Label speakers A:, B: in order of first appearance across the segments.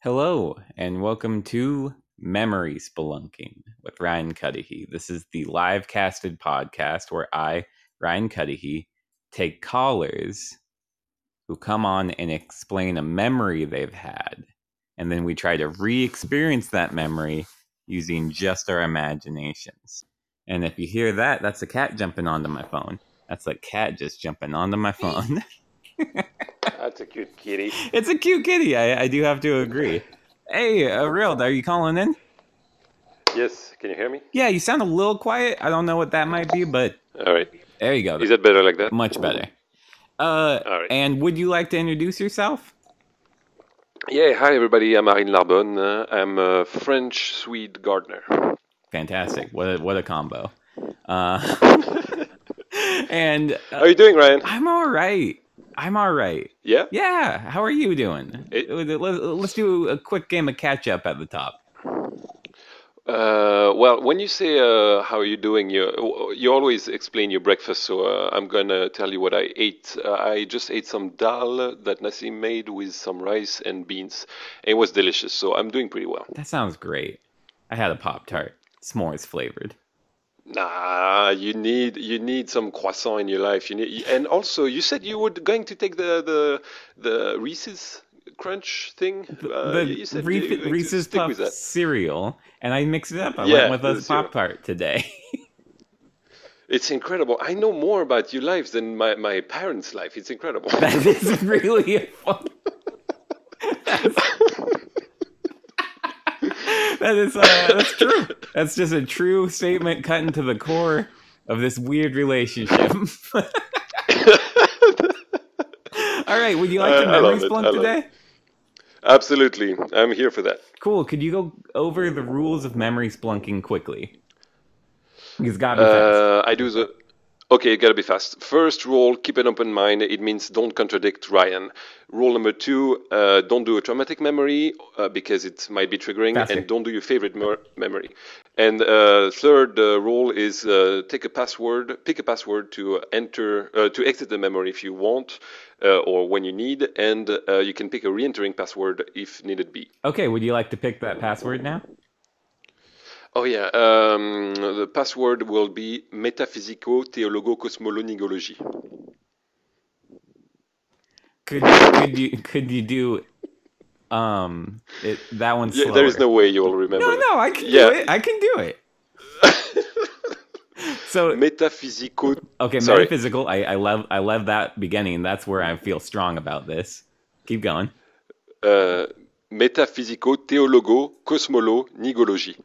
A: Hello, and welcome to Memory Spelunking with Ryan Cudahy. This is the live casted podcast where I, Ryan Cudahy, take callers who come on and explain a memory they've had. And then we try to re experience that memory using just our imaginations. And if you hear that, that's a cat jumping onto my phone. That's a cat just jumping onto my phone.
B: That's a cute kitty.
A: it's a cute kitty. I, I do have to agree. Hey, uh, Real, are you calling in?
B: Yes, can you hear me?
A: Yeah, you sound a little quiet. I don't know what that might be, but
B: All right.
A: there you go.
B: Is that better like that?
A: Much better. Uh,
B: All right.
A: and would you like to introduce yourself?
B: Yeah, hi everybody. I'm Marine Larbonne. Uh, I'm a French Swede gardener.
A: Fantastic. What a, what a combo. Uh, and uh,
B: How are you doing, Ryan?
A: I'm all right. I'm all right.
B: Yeah?
A: Yeah. How are you doing?
B: It-
A: Let- Let's do a quick game of catch up at the top.
B: Uh, well, when you say uh, how are you doing, you you always explain your breakfast. So uh, I'm gonna tell you what I ate. Uh, I just ate some dal that Nassim made with some rice and beans. It was delicious. So I'm doing pretty well.
A: That sounds great. I had a Pop Tart, s'mores flavored.
B: Nah, you need you need some croissant in your life. You need, and also you said you were going to take the the the Reese's Crunch thing. Uh,
A: the
B: you said
A: Reese-
B: you to
A: Reese's Puff cereal, and I mixed it up. I
B: Yeah,
A: went with a. Pop Tart today.
B: It's incredible. I know more about your life than my, my parents' life. It's incredible.
A: that is really fun. that is uh, that's true. That's just a true statement cut into the core of this weird relationship. All right, would you like
B: Uh,
A: to memory
B: it,
A: splunk today?
B: Absolutely, I'm here for that.
A: Cool. Could you go over the rules of memory splunking quickly? Gotta be fast.
B: Uh, I do the. Okay, you gotta be fast. First rule: keep an open mind. It means don't contradict Ryan. Rule number two: uh, don't do a traumatic memory uh, because it might be triggering, and don't do your favorite mer- memory. And uh, third uh, rule is uh, take a password, pick a password to enter uh, to exit the memory if you want, uh, or when you need, and uh, you can pick a re-entering password if needed be.
A: Okay, would you like to pick that password now?
B: Oh yeah, um, the password will be metaphysico theologo cosmolonigologie.
A: Could could you could you do um it, that one's
B: Yeah,
A: slower.
B: there is no way you will remember.
A: no no I can
B: Yeah.
A: do it I can do it. so
B: Metaphysico.
A: okay,
B: sorry.
A: metaphysical. I I love I love that beginning. That's where I feel strong about this. Keep going.
B: Uh, metaphysico theologo cosmolo nigologie.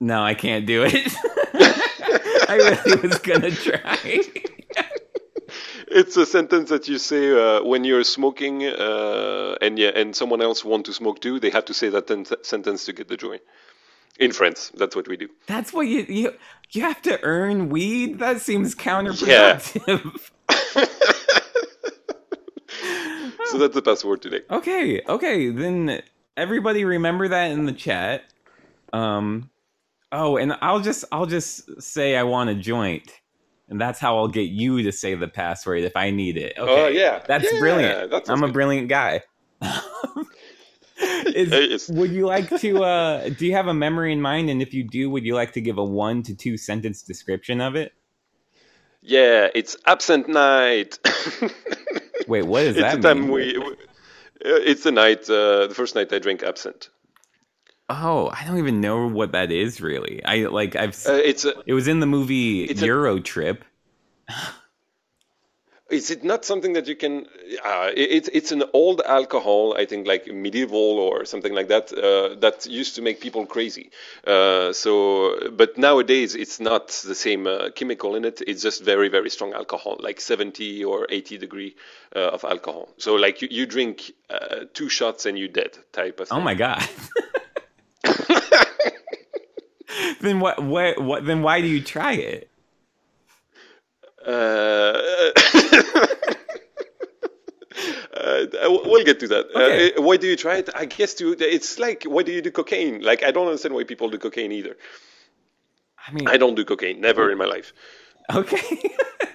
A: No, I can't do it. I really was gonna try.
B: It's a sentence that you say uh, when you're smoking, uh, and yeah, and someone else want to smoke too. They have to say that ten- sentence to get the joy. In France, that's what we do.
A: That's what you you you have to earn weed. That seems counterproductive.
B: So that's the password today.
A: Okay, okay, then everybody remember that in the chat. Um oh, and I'll just I'll just say I want a joint. And that's how I'll get you to say the password if I need it. Okay.
B: Oh, yeah.
A: That's
B: Yeah,
A: brilliant.
B: that
A: I'm a brilliant guy. Is- would you like to uh do you have a memory in mind and if you do would you like to give a 1 to 2 sentence description of it?
B: Yeah, it's absent night.
A: Wait, what does
B: it's
A: that
B: the
A: mean?
B: time we. we- It's the night, uh, the first night I drank absent.
A: Oh, I don't even know what that is really. I like I've
B: Uh, it's a,
A: It was in the movie
B: It's a-
A: EuroTrip.
B: is it not something that you can? Uh, it's it's an old alcohol, I think, like medieval or something like that. Uh, that used to make people crazy. Uh, so, but nowadays it's not the same uh, chemical in it. It's just very very strong alcohol, like 70 or 80 degree uh, of alcohol. So, like you, you drink uh, two shots and you're dead, type of. thing.
A: Oh my god. then what what what then why do you try it?
B: Uh, uh, we'll get to that.
A: Okay.
B: Uh, why do you try it? I guess to it's like why do you do cocaine? Like I don't understand why people do cocaine either.
A: I mean
B: I don't do cocaine, never in my life.
A: okay.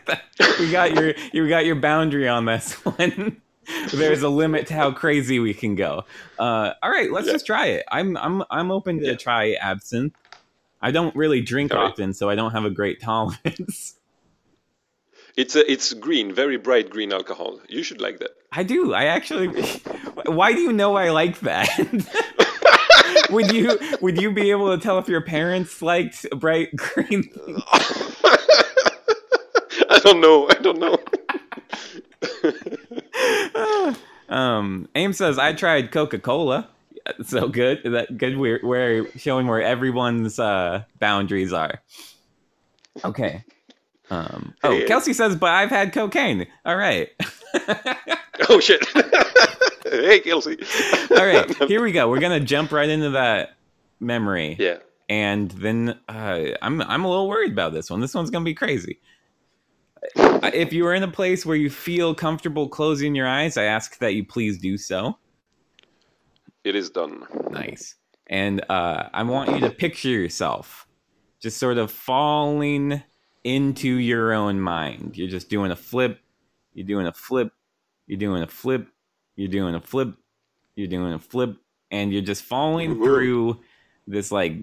A: we got your you got your boundary on this one. There's a limit to how crazy we can go. Uh, all right, let's
B: Yeah.
A: just try it. I'm I'm I'm open to
B: Yeah.
A: try absinthe. I don't really drink
B: right.
A: often, so I don't have a great tolerance.
B: It's a, it's green, very bright green alcohol. You should like that.
A: I do. I actually. Why do you know I like that? would you Would you be able to tell if your parents liked bright green?
B: I don't know. I don't know.
A: um, Aim says I tried Coca Cola. So good. That good. We're, we're showing where everyone's uh, boundaries are. Okay. Um, oh,
B: Hey.
A: Kelsey says, but I've had cocaine. All right.
B: oh shit. hey, Kelsey.
A: All right. Here we go. We're gonna jump right into that memory.
B: yeah.
A: and then uh, I'm I'm a little worried about this one. This one's gonna be crazy. If you are in a place where you feel comfortable closing your eyes, I ask that you please do so.
B: It is done.
A: Nice. And uh, I want you to picture yourself just sort of falling into your own mind. You're just doing a flip. You're doing a flip. You're doing a flip. You're doing a flip. You're doing a flip. And you're just falling
B: Ooh.
A: through this like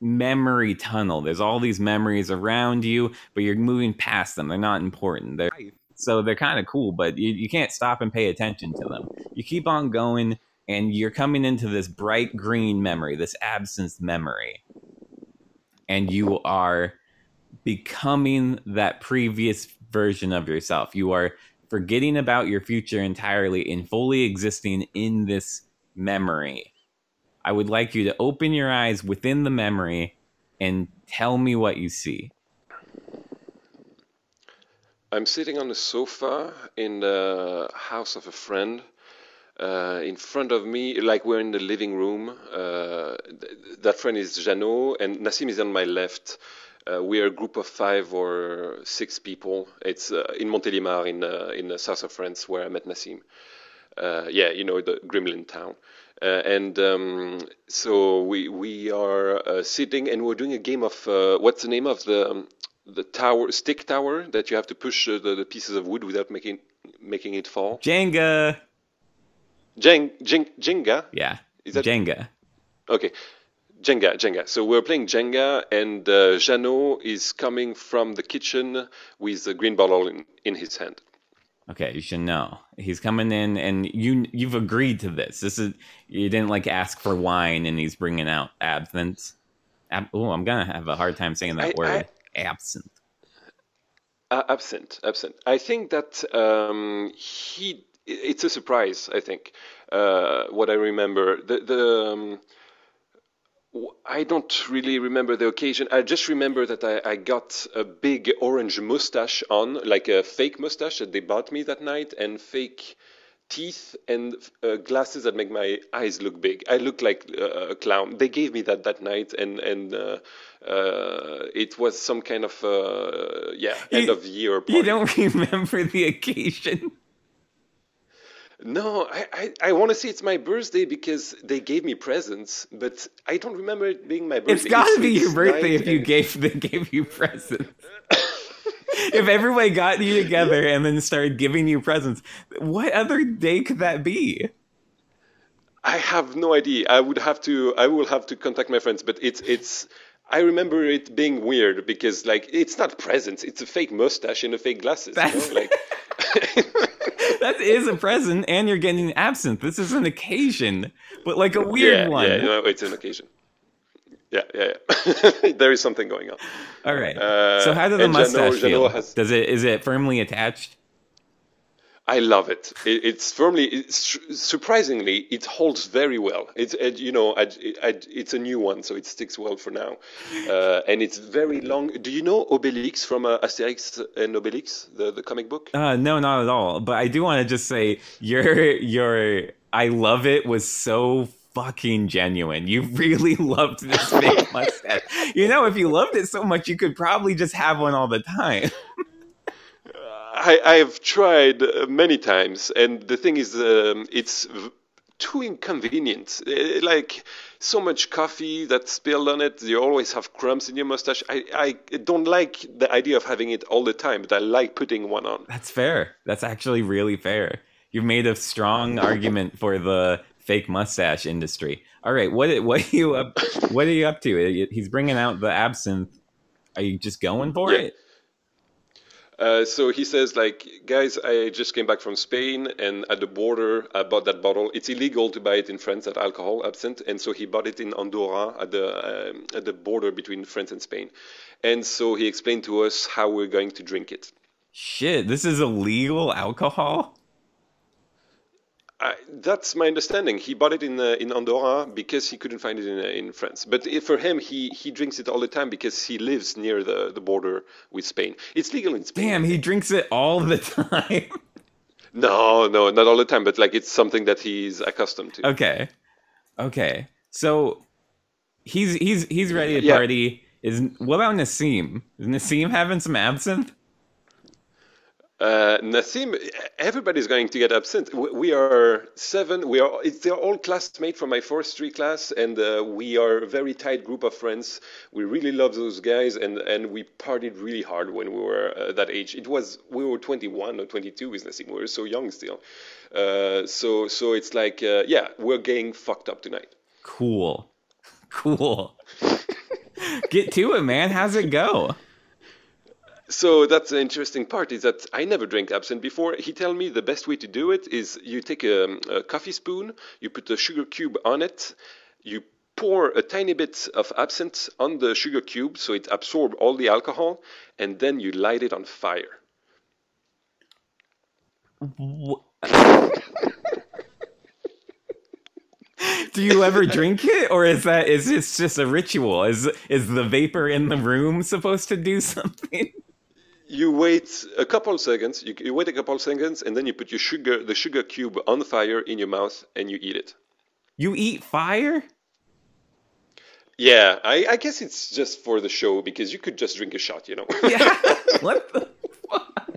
A: memory tunnel. There's all these memories around you, but you're moving past them. They're not important. They're so they're kind of cool, but you, you can't stop and pay attention to them. You keep on going, and you're coming into this bright green memory, this absinthe memory, and you are becoming that previous version of yourself. You are forgetting about your future entirely and fully existing in this memory. I would like you to open your eyes within the memory and tell me what you see.
B: I'm sitting on the sofa in the house of a friend. Uh, in front of me, like we're in the living room. Uh, th- that friend is Jeannot, and Nassim is on my left. Uh, we are a group of five or six people. It's uh, in Montélimar, in uh, in the south of France, where I met Nassim. Uh, yeah, you know the Gremlin town. And um, so we we are sitting, and we're doing a game of what's the name of the um, the tower stick tower that you have to push the, the pieces of wood without making making it fall.
A: Jenga.
B: Jeng, Jeng, Jenga.
A: Yeah.
B: Is that-
A: Jenga.
B: Okay. Jenga, Jenga. So we're playing Jenga, and uh, Jeannot is coming from the kitchen with a green bottle in, in his hand.
A: Okay, you should know. He's coming in, and you you've agreed to this. This is you didn't like ask for wine, and he's bringing out absinthe. Ab- oh, I'm gonna have a hard time saying that
B: I-
A: word. Absinthe.
B: Uh, absent, absent. I think that um, he. It's a surprise. I think uh, what I remember. The the. Um, I don't really remember the occasion. I just remember that I, I got a big orange mustache on, like a fake mustache that they bought me that night, and fake teeth and uh, glasses that make my eyes look big. I look like uh, a clown. They gave me that that night, and and uh, uh, it was some kind of uh, yeah end
A: You-
B: of year party.
A: You don't remember the occasion?
B: No, I, I, I want to say it's my birthday because they gave me presents, but I don't remember it being my birthday.
A: It's got to be your birthday if you
B: and-
A: gave they gave you presents. if everybody got you together and then started giving you presents, what other day could that be?
B: I have no idea. I would have to. I will have to contact my friends, but it's it's. I remember it being weird because like it's not presents. It's a fake mustache and a fake glasses. You know? Like
A: That is a present, and you're getting absinthe. This is an occasion, but like a weird
B: yeah,
A: one.
B: yeah, no, it's an occasion. Yeah, yeah, yeah. there is something going on.
A: All right.
B: Uh,
A: so how does the mustache feel?
B: Has-
A: Does it is it firmly attached?
B: I love it. it it's firmly, it's, surprisingly, it holds very well. It's, uh, you know, I, I, it's a new one, so it sticks well for now. Uh, and it's very long. Do you know Obelix from uh, Asterix and Obelix, the, the comic book?
A: Uh, no, not at all. But I do want to just say your your I love it was so fucking genuine. You really loved this fake mustache. You know, if you loved it so much, you could probably just have one all the time.
B: I, I have tried uh, many times, and the thing is, um, it's too inconvenient. Uh, Like so much coffee that's spilled on it, you always have crumbs in your mustache. I, I don't like the idea of having it all the time, but I like putting one on.
A: That's fair. That's actually really fair. you've made a strong argument for the fake mustache industry. All right, what what are you up? What are you up to? He's bringing out the absinthe. Are you just going for
B: Yeah.
A: it?
B: Uh, so he says, like, guys, I just came back from Spain, and at the border, I bought that bottle. It's illegal to buy it in France, that alcohol, absinthe, and so he bought it in Andorra at the um, at the border between France and Spain. And so he explained to us how we're going to drink it.
A: Shit, this is illegal alcohol.
B: I, that's my understanding. He bought it in uh, in Andorra because he couldn't find it in uh, in France. But if, for him, he he drinks it all the time because he lives near the, the border with Spain. It's legal in Spain.
A: Damn, he drinks it all the time.
B: No, no, not all the time, but like it's something that he's accustomed to.
A: okay, okay. So he's he's he's ready to
B: Yeah.
A: party. Is what about Nassim? Is Nassim having some absinthe?
B: Uh, Nassim, everybody's going to get absent. We, we are seven. We are. They're all classmates from my forestry class, and uh, we are a very tight group of friends. We really love those guys, and, and we partied really hard when we were uh, that age. It was we were 21 or 22 with Nassim. We were so young still. Uh, so so it's like uh, yeah, we're getting fucked up tonight.
A: Cool, cool. Get to it, man. How's it go?
B: So that's the interesting part is that I never drank absinthe before. He tell me the best way to do it is you take a, a coffee spoon, you put a sugar cube on it, you pour a tiny bit of absinthe on the sugar cube so it absorbs all the alcohol, and then you light it on fire.
A: Do you ever drink it, or is that is this just a ritual? Is is the vapor in the room supposed to do something?
B: You wait a couple seconds. You, you wait a couple seconds, and then you put your sugar, the sugar cube, on fire in your mouth, and you eat it.
A: You eat fire?
B: Yeah, I, I guess it's just for the show because you could just drink a shot, you know.
A: Yeah. what the fuck?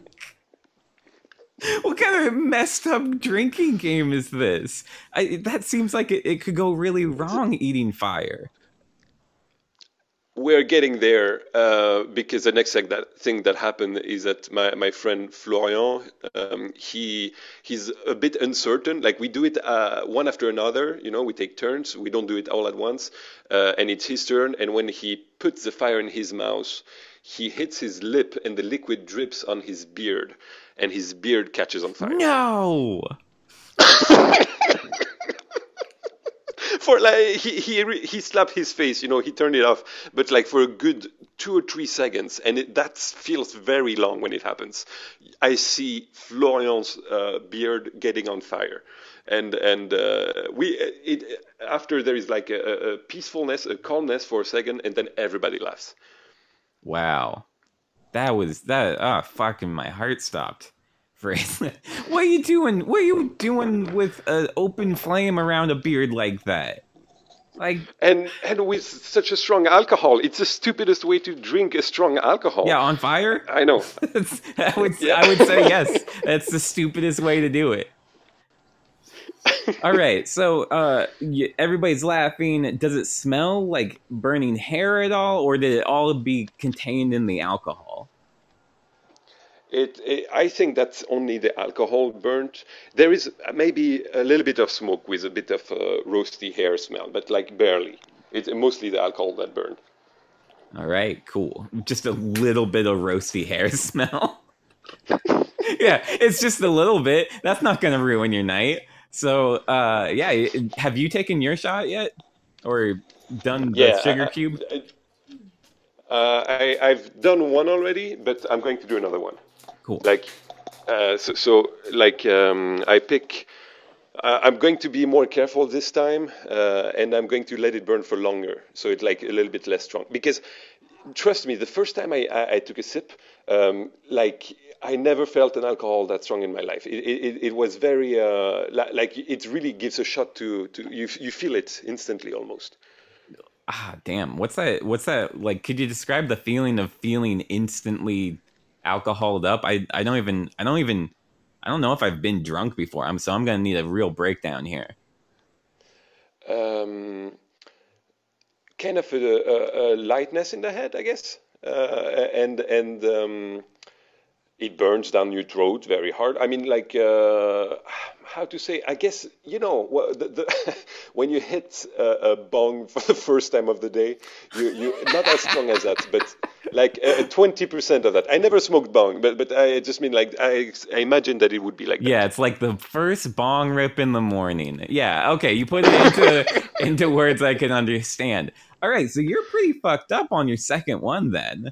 A: What kind of messed up drinking game is this? I, that seems like it, it could go really wrong eating fire.
B: We're getting there uh, because the next thing that, thing that happened is that my, my friend Florian, um, he he's a bit uncertain. Like we do it uh, one after another, you know, we take turns. We don't do it all at once, uh, and it's his turn. And when he puts the fire in his mouth, he hits his lip, and the liquid drips on his beard, and his beard catches on fire.
A: No.
B: For like he he he slapped his face, you know, he turned it off, but like for a good two or three seconds, and it, that feels very long when it happens. I see Florian's uh, beard getting on fire, and and uh, we it after there is like a, a peacefulness, a calmness for a second, and then everybody laughs.
A: Wow. That was that ah fucking my heart stopped. For what are you doing? What are you doing with an open flame around a beard like that? Like
B: And and with such a strong alcohol, it's the stupidest way to drink a strong alcohol.
A: yeah, on fire?
B: I know.
A: I would I would say yes. That's the stupidest way to do it. All right, so uh, everybody's laughing. Does it smell like burning hair at all, or did it all be contained in the alcohol?
B: It, it, I think that's only the alcohol burnt. There is maybe a little bit of smoke with a bit of uh, roasty hair smell, but like barely. It's mostly the alcohol that burned.
A: All right, cool. Just a little bit of roasty hair smell. yeah, it's just a little bit. That's not going to ruin your night. So, uh, yeah, have you taken your shot yet, or done the
B: Yeah,
A: sugar
B: I-
A: cube?
B: I, uh, I, I've done one already, but I'm going to do another one.
A: Cool.
B: Like, uh, so, so like um, I pick. Uh, I'm going to be more careful this time, uh, and I'm going to let it burn for longer, so it's like a little bit less strong. Because, trust me, the first time I, I, I took a sip, um, like I never felt an alcohol that strong in my life. It, it, it was very uh, li- like it really gives a shot to, to you. You feel it instantly almost.
A: ah, damn. What's that? What's that? Like, could you describe the feeling of feeling instantly alcoholed up? I, I don't even, I don't even, I don't know if I've been drunk before. I'm so I'm gonna need a real breakdown here.
B: um, kind of a, a, a lightness in the head, I guess, uh, and and um, it burns down your throat very hard. I mean, like uh, how to say? I guess you know the, the when you hit a, a, bong for the first time of the day, you you not as strong as that, but like twenty uh, percent of that. I never smoked bong, but but I just mean like I, I imagine that it would be like that.
A: Yeah, it's like the first bong rip in the morning. Yeah, okay, you put it into into words I can understand. All right, so you're pretty fucked up on your second one then.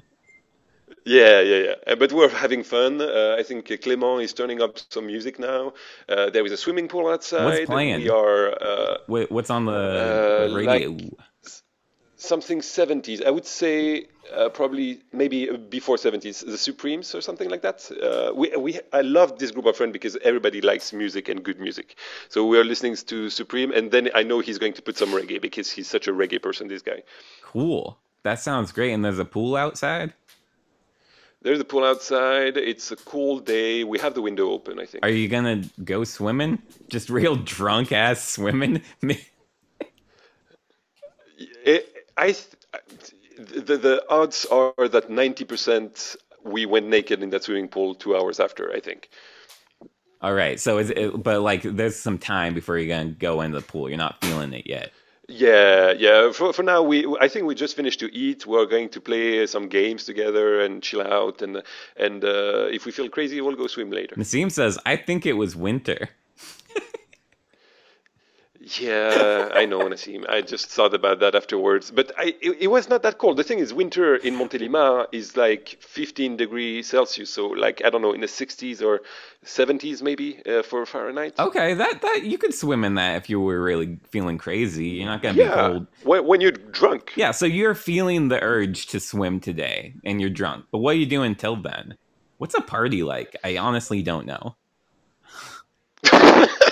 B: Yeah, yeah, yeah. Uh, but we're having fun. Uh, I think Clément is turning up some music now. Uh, there is a swimming pool outside.
A: What's playing?
B: We are. Uh,
A: Wait, what's on the uh, radio? Like
B: something 70s. I would say uh, probably maybe before 70s, the Supremes or something like that. we, we, I love this group of friends because everybody likes music and good music. So we are listening to Supreme, and then I know he's going to put some reggae because he's such a reggae person. This guy.
A: Cool. That sounds great. And there's a pool outside.
B: There's a pool outside. It's a cool day. We have the window open, I think.
A: Are you gonna go swimming? Just real drunk ass swimming?
B: it, I, the, the odds are that 90% we went naked in that swimming pool two hours after, I think.
A: All right. So is it, but like, there's some time before you're gonna go into the pool. You're not feeling it yet.
B: Yeah, yeah. For for now, we I think we just finished to eat. We're going to play some games together and chill out. And and uh, if we feel crazy, we'll go swim later.
A: Nassim says, "I think it was winter."
B: Yeah, I know, Nassim. I see him. I just thought about that afterwards. But I, it, it, was not that cold. The thing is, winter in Montélimar is like 15 degrees Celsius. So, like, I don't know, in the 60s or 70s maybe uh, for Fahrenheit.
A: Okay, that, that you could swim in that if you were really feeling crazy. You're not going to yeah, be cold.
B: When, when you're drunk.
A: Yeah, so you're feeling the urge to swim today and you're drunk. But what are you doing until then? What's a party like? I honestly don't know.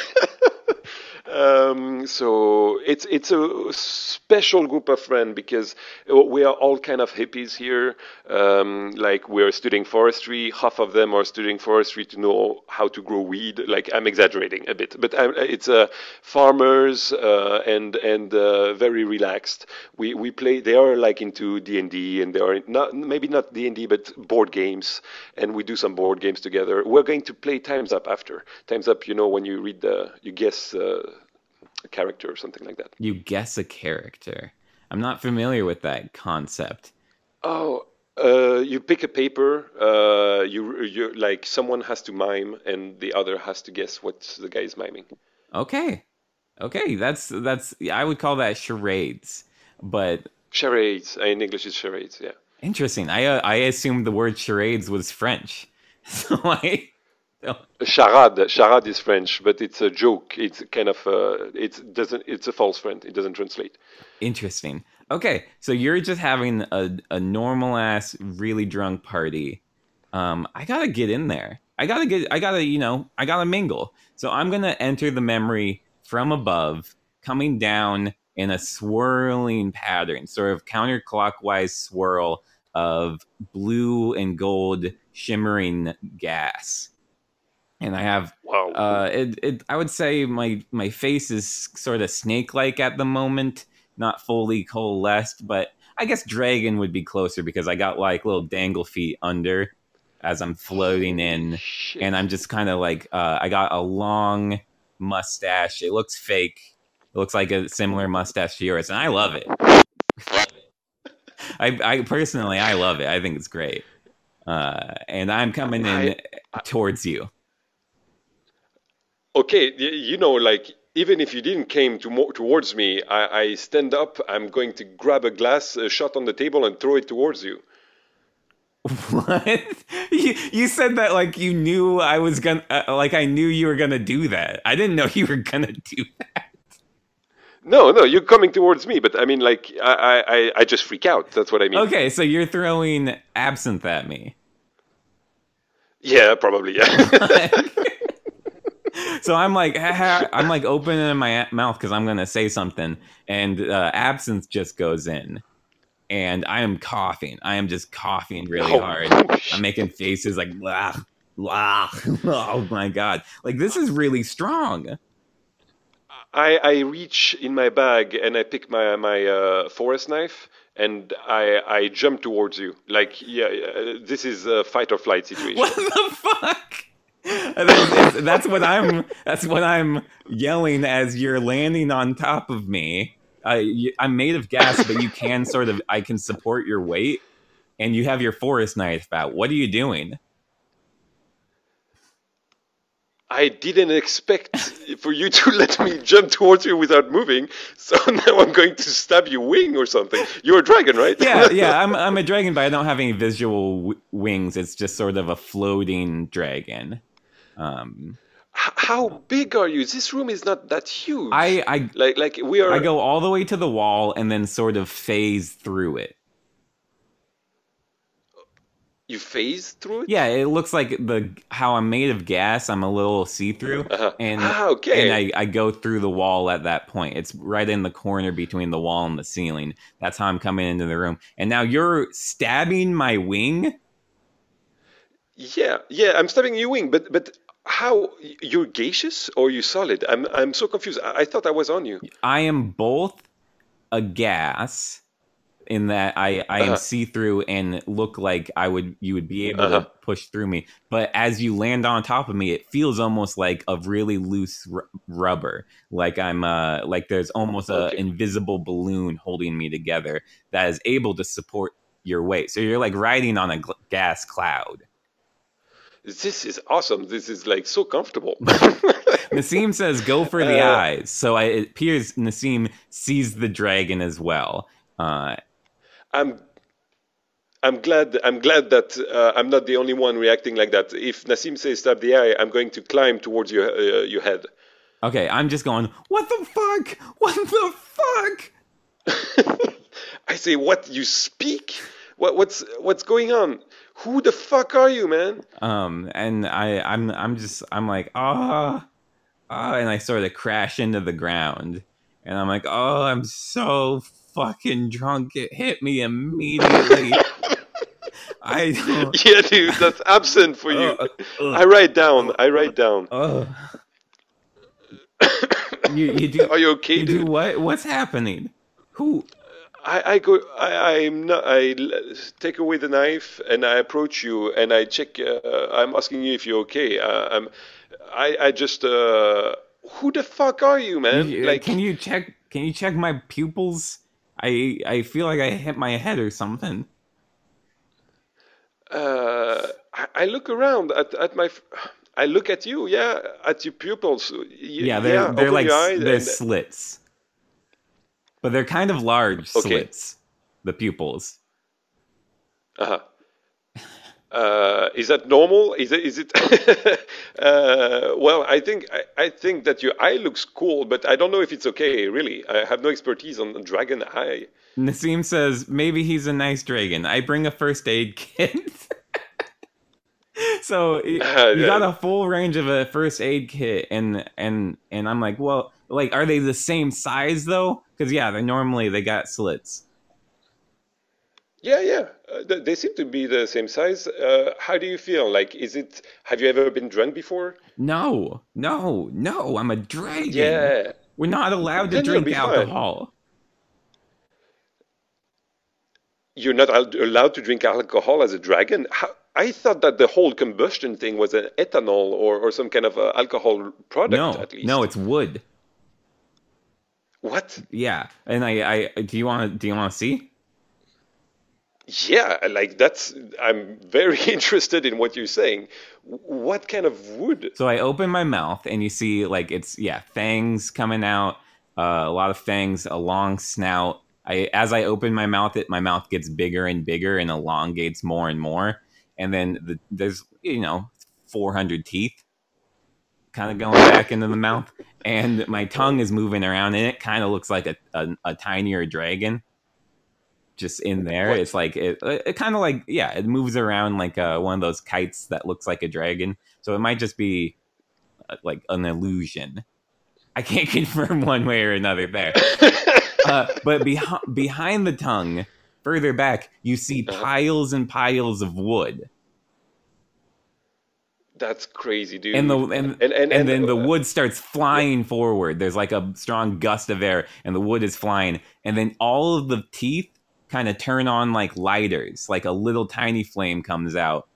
B: Um, so it's it's a special group of friends because we are all kind of hippies here. Um, like we're studying forestry. Half of them are studying forestry to know how to grow weed. Like I'm exaggerating a bit, but I'm, it's uh, farmers uh, and and uh, very relaxed. We we play. They are like into D and D, and they are not maybe not D and D, but board games. And we do some board games together. We're going to play Times Up after Times Up. You know when you read the you guess uh, a character or something like that.
A: You guess a character. I'm not familiar with that concept.
B: Oh, uh, you pick a paper. Uh, you you like someone has to mime, and the other has to guess what the guy is miming.
A: Okay, okay, that's that's. I would call that charades, but
B: charades in English is charades. Yeah.
A: Interesting. I uh, I assumed the word charades was French, so I
B: Charade, charade is French, but it's a joke. It's kind of uh, it doesn't. It's a false friend. It doesn't translate.
A: Interesting. Okay, so you're just having a a normal ass, really drunk party. Um, I gotta get in there. I gotta get. I gotta, you know, I gotta mingle. So I'm gonna enter the memory from above, coming down in a swirling pattern, sort of counterclockwise swirl of blue and gold shimmering gas and I have
B: wow.
A: Uh, it, it, I would say my my face is sort of snake like at the moment, not fully coalesced, but I guess dragon would be closer because I got like little dangle feet under as I'm floating in,
B: Shit.
A: and I'm just kind of like uh, I got a long mustache. It looks fake. It looks like a similar mustache to yours, and I love it. I, I personally I love it. I think it's great. Uh, and I'm coming in I, I, towards you
B: okay, you know, like even if you didn't came to towards me, I, I, stand up. I'm going to grab a glass, a shot on the table, and throw it towards you.
A: What? You, you said that like you knew I was gonna, uh, like I knew you were gonna do that. I didn't know you were gonna do that.
B: No, no, you're coming towards me, but I mean, like, I, I, I just freak out. That's what I mean.
A: Okay, so you're throwing absinthe at me.
B: Yeah, probably. Yeah.
A: so I'm like, I'm like opening my mouth because I'm gonna say something, and uh, absinthe just goes in, and I am coughing. I am just coughing really oh, hard. I'm making faces like, blah, blah. oh my god, like this is really strong.
B: I, I reach in my bag and I pick my my uh, forest knife and I I jump towards you. Like yeah, this is a fight or flight situation.
A: What the fuck? That's, what I'm. That's what I'm yelling as you're landing on top of me. I, I'm made of gas, but you can sort of. I can support your weight, and you have your forest knife out. What are you doing?
B: I didn't expect for you to let me jump towards you without moving. So now I'm going to stab your wing or something. You're a dragon, right?
A: yeah, yeah. I'm I'm a dragon, but I don't have any visual w- wings. It's just sort of a floating dragon. Um,
B: how big are you? This room is not that huge.
A: I I
B: like like we are.
A: I go all the way to the wall and then sort of phase through it.
B: you phase through it.
A: Yeah, it looks like the how I'm made of gas. I'm a little see through,
B: Uh-huh.
A: and
B: Ah, okay.
A: and I, I go through the wall at that point. It's right in the corner between the wall and the ceiling. That's how I'm coming into the room. And now you're stabbing my wing.
B: Yeah, yeah. I'm stabbing your wing, but but how you're gaseous or you solid? I'm I'm so confused. I, I thought I was on you.
A: I am both a gas in that I, I am
B: Uh-huh.
A: see through and look like I would you would be able
B: Uh-huh.
A: to push through me. But as you land on top of me, it feels almost like a really loose r- rubber. Like I'm uh like there's almost a
B: Okay.
A: invisible balloon holding me together that is able to support your weight. So you're like riding on a gl- gas cloud.
B: This is awesome. This is like so comfortable.
A: Nassim says, "Go for the
B: Uh,
A: eyes." So I, it appears Nassim sees the dragon as well. Uh,
B: I'm I'm glad I'm glad that uh, I'm not the only one reacting like that. If Nassim says stab the eye, I'm going to climb towards your uh, your head.
A: Okay, I'm just going, what the fuck? What the fuck?
B: I say, what you speak? What what's what's going on? Who the fuck are you, man?
A: Um, and I, I'm, I'm just, I'm like, ah, ah, and I sort of crash into the ground, and I'm like, oh, I'm so fucking drunk. It hit me immediately. I don't.
B: Yeah, dude, that's absent for you.
A: Uh, uh,
B: I write down. I write down.
A: uh. you, you do,
B: Are you okay,
A: you do
B: dude?
A: what? What's happening? Who?
B: I, I go. I, I'm not. I take away the knife and I approach you and I check. Uh, I'm asking you if you're okay. Uh, I'm. I. I just. Uh, who the fuck are you, man?
A: You-
B: like,
A: can you check? Can you check my pupils? I, I feel like I hit my head or something.
B: uh, I, I look around at, at my. I look at you, yeah, at your pupils.
A: Yeah, they're
B: yeah,
A: they're like they're
B: and-
A: slits, but they're kind of large
B: Okay.
A: slits. The pupils.
B: Uh-huh. Uh, is that normal? Is it? Is it? uh, well, I think I, I think that your eye looks cool, but I don't know if it's okay. Really, I have no expertise on dragon eye.
A: Nassim says maybe he's a nice dragon. I bring a first aid kit. so y-
B: Uh,
A: you got a full range of a first aid kit, and and and I'm like, well, like, are they the same size though? Because yeah, they normally they got slits.
B: Yeah, yeah, uh, they seem to be the same size. Uh, how do you feel? Like, is it? Have you ever been drunk before?
A: No, no, no! I'm a dragon.
B: Yeah.
A: we're not allowed to
B: Then
A: drink
B: be fine.
A: alcohol.
B: You're not allowed to drink alcohol as a dragon. How, I thought that the whole combustion thing was an ethanol or, or some kind of uh, alcohol product.
A: No,
B: at least.
A: no, it's wood.
B: What?
A: Yeah, and I, I do you want to do you want to see?
B: Yeah, like that's. I'm very interested in what you're saying. What kind of wood?
A: So I open my mouth, and you see like it's yeah fangs coming out, uh, a lot of fangs, a long snout. I as I open my mouth, it my mouth gets bigger and bigger and elongates more and more, and then the, there's you know 400 teeth kind of going back into the mouth, and my tongue is moving around, and it kind of looks like a, a a tinier dragon. Just in there,
B: What?
A: it's like it, it kind of like yeah, it moves around like uh, one of those kites that looks like a dragon. So it might just be uh, like an illusion. I can't confirm one way or another there. Uh, but behi- behind the tongue, further back, you see
B: Uh-huh.
A: piles and piles of wood.
B: That's crazy, dude.
A: and the and
B: and,
A: and,
B: and, and,
A: then the
B: uh,
A: wood starts flying forward. There's like a strong gust of air, and the wood is flying, and then all of the teeth kind of turn on like lighters, like a little tiny flame comes out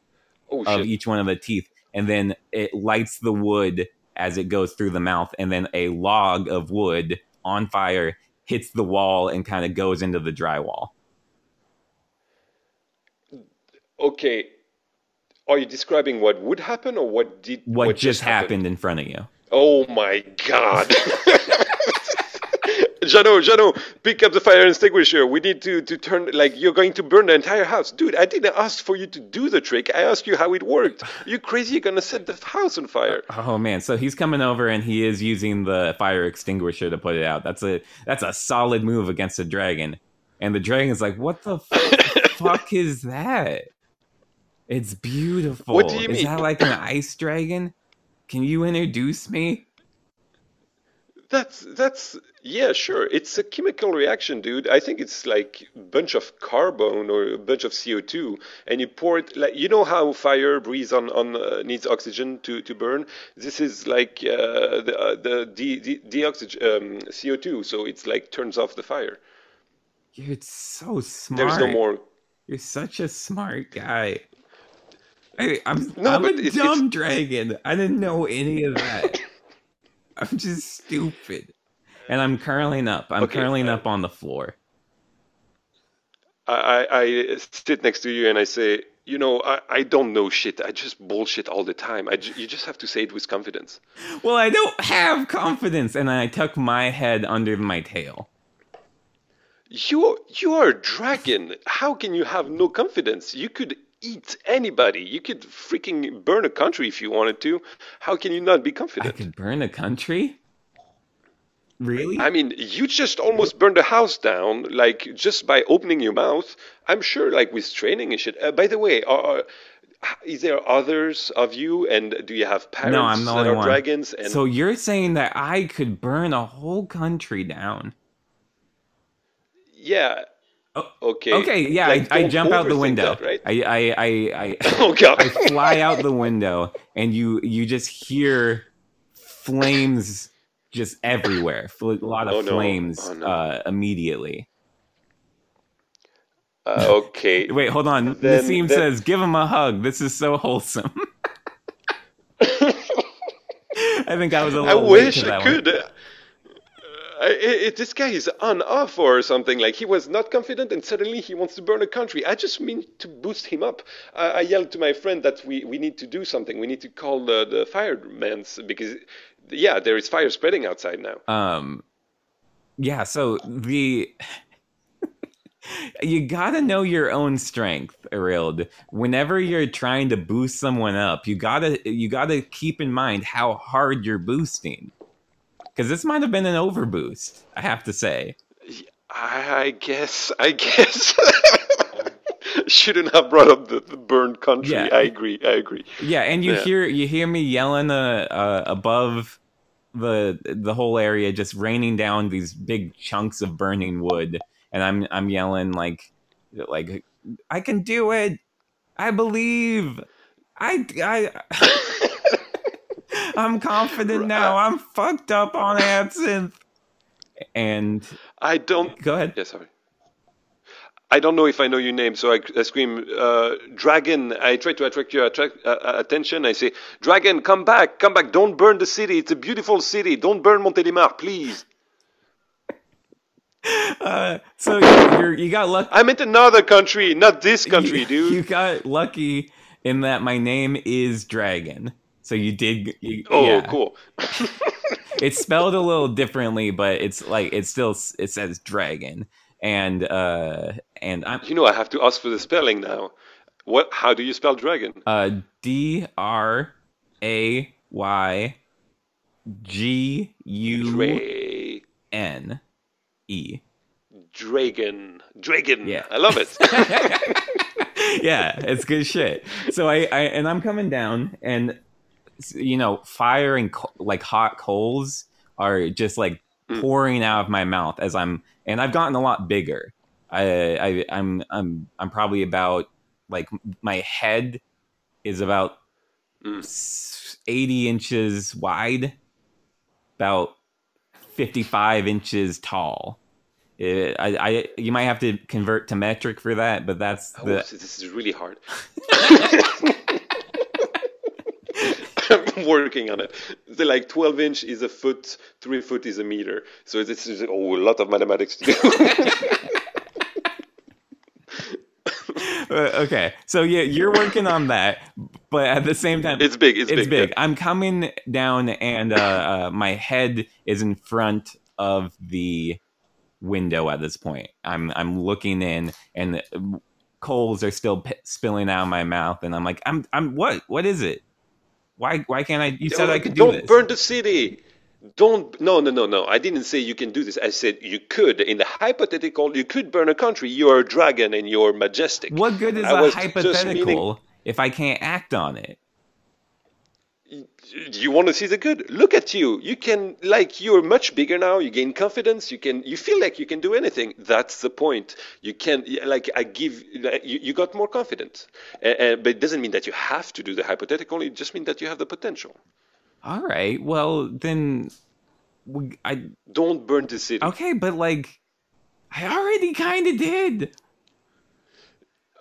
B: oh
A: of
B: shit.
A: each one of the teeth, and then it lights the wood as it goes through the mouth, and then a log of wood on fire hits the wall and kind of goes into the drywall.
B: Okay. Are you describing what would happen or what did
A: What, just happened in front of you?
B: Oh my god. Jeannot, Jeannot, pick up the fire extinguisher. We need to, to turn, like, you're going to burn the entire house. Dude, I didn't ask for you to do the trick. I asked you how it worked. You crazy? You're gonna set the house on fire.
A: Uh, oh man, so he's coming over and he is using the fire extinguisher to put it out. That's a that's a solid move against a dragon. And the dragon's like, "What the f- fuck is that? It's beautiful.
B: What do you
A: is
B: mean?
A: that like an ice dragon? Can you introduce me?"
B: That's, that's, yeah, sure. It's a chemical reaction, dude. I think it's like a bunch of carbon or a bunch of CO2, and you pour it, like, you know how fire breathes on, on uh, needs oxygen to, to burn? This is like uh, the, uh, the de, de, deoxygen, um, CO2, so it's like turns off the fire.
A: You're so smart.
B: There's no more.
A: You're such a smart guy. Hey, I'm
B: No,
A: I'm a dumb dragon. I didn't know any of that. I'm just stupid. And I'm curling up. I'm
B: Okay,
A: curling
B: uh,
A: up on the floor.
B: I, I, I sit next to you and I say, you know, I, I don't know shit. I just bullshit all the time. I ju- you just have to say it with confidence.
A: Well, I don't have confidence, and I tuck my head under my tail.
B: You you are a dragon. How can you have no confidence? You could eat anybody. You could freaking burn a country if you wanted to. How can you not be confident?
A: I could burn a country? Really?
B: I mean, you just almost burned a house down, like just by opening your mouth. I'm sure, like with training and shit. Uh, by the way, are, are, is there others of you, and do you have parents
A: no, I'm the
B: that
A: only
B: are
A: one.
B: dragons? And
A: So you're saying that I could burn a whole country down?
B: yeah,
A: Oh,
B: okay,
A: Okay, yeah,
B: Like,
A: I, I jump out the window.
B: that, right?
A: I, I, I, I,
B: Oh god.
A: I fly out the window, and you, you just hear flames just everywhere. A lot of
B: Oh, no.
A: flames
B: Oh, no.
A: uh, immediately.
B: Uh, okay.
A: Wait, hold on.
B: Then-
A: Nassim
B: then-
A: says, "Give him a hug. This is so wholesome." I think I was a
B: I
A: little. late
B: wish I
A: one.
B: Could. Uh, I, I, this guy is on off or something. Like he was not confident, and suddenly he wants to burn a country. I just mean to boost him up. I, I yelled to my friend that we, we need to do something. We need to call the the firemen because yeah, there is fire spreading outside now.
A: Um, yeah. So the you gotta know your own strength, Arild. Whenever you're trying to boost someone up, you gotta you gotta keep in mind how hard you're boosting. Because this might have been an overboost, I have to say.
B: I, I guess. I guess. Shouldn't have brought up the, the burned country.
A: Yeah.
B: I agree. I agree.
A: Yeah, and you
B: Yeah.
A: hear you hear me yelling uh, uh, above the the whole area, just raining down these big chunks of burning wood, and I'm I'm yelling like like I can do it, I believe, I I. I'm confident now. I'm fucked up on absinthe. And
B: I don't.
A: go ahead.
B: Yeah, sorry. I don't know if I know your name, so I, I scream, uh, Dragon. I try to attract your attract, uh, uh, attention. I say, Dragon, come back, come back. Don't burn the city. It's a beautiful city. Don't burn Montélimar, please.
A: Uh, so you're, you got lucky.
B: I'm in another country, not this country,
A: you,
B: dude.
A: You got lucky in that my name is Dragon. So you did. You,
B: oh,
A: yeah.
B: cool.
A: It's spelled a little differently, but it's like it's still it says Dragon, and uh, and I'm
B: You know, I have to ask for the spelling now. What? How do you spell dragon?
A: uh D R A Y G U N E.
B: Dragon. Dragon.
A: Yeah.
B: I love it.
A: yeah, it's good shit. So I, I and I'm coming down, and you know, fire and co- like hot coals are just like
B: Mm.
A: pouring out of my mouth as I'm, and I've gotten a lot bigger. I, I I'm I'm I'm probably about like my head is about s- 80 inches wide, about 55 inches tall. It- I, I, you might have to convert to metric for that, but that's
B: Oh,
A: the.
B: this is really hard. I'm working on it. The like 12 inch is a foot, three foot is a meter. So this is oh, a lot of mathematics to do.
A: Uh, okay, so yeah, you're working on that, but at the same time,
B: it's big. It's,
A: it's big.
B: yeah.
A: I'm coming down, and uh, uh, my head is in front of the window at this point. I'm I'm looking in, and coals are still p- spilling out of my mouth, and I'm like, I'm I'm what? What is it? Why why can't I? You said I could do this?
B: Don't
A: this.
B: burn the city. Don't. No, no, no, no. I didn't say you can do this. I said you could. In the hypothetical, you could burn a country. You're a dragon and you're majestic.
A: what good is
B: I
A: a hypothetical
B: meaning-
A: if I can't act on it?
B: You want to see the good? Look at you. You can like you're much bigger now. You gain confidence. You can you feel like you can do anything. That's the point. You can like i give like, you, you got more confident uh, uh, but it doesn't mean that you have to do the hypothetical. It just means that you have the potential.
A: All right, well then, we, I
B: don't burn the city.
A: Okay, but like, I already kind of did.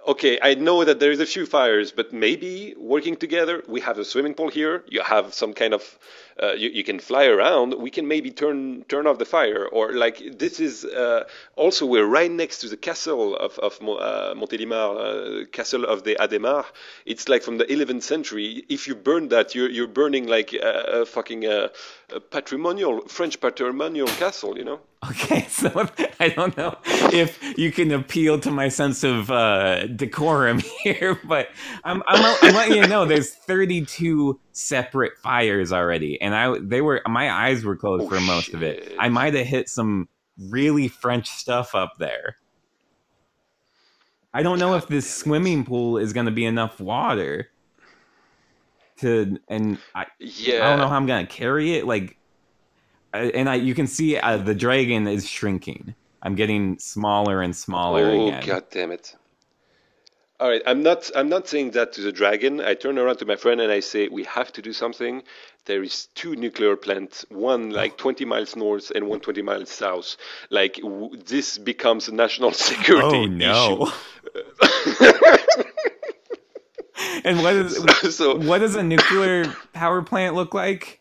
B: Okay i know that there is a few fires but maybe working together we have a swimming pool here you have some kind of uh, you, you can fly around we can maybe turn turn off the fire or like this is uh, also we're right next to the castle of, of uh, montélimar uh, castle of the Adhémar it's like from the 11th century if you burn that you're, you're burning like a, a fucking uh, a patrimonial french patrimonial castle you know
A: Okay, so I don't know if you can appeal to my sense of uh, decorum here, but I'm, I'm, I'm letting you know there's 32 separate fires already, and I they were my eyes were closed
B: Oh,
A: for most of it. I might have hit some really French stuff up there. I don't know if this swimming pool is going to be enough water to, and I,
B: yeah
A: I don't know how I'm gonna carry it. Like, and I you can see uh, the dragon is shrinking. I'm getting smaller and smaller
B: Oh
A: again.
B: god damn it. All right, I'm not I'm not saying that to the dragon. I turn around to my friend and I say we have to do something. There is two nuclear plants, one like 20 miles north and one 20 miles south. Like w- this becomes a national security
A: Oh no! and what is
B: issue. so
A: what does a nuclear power plant look like?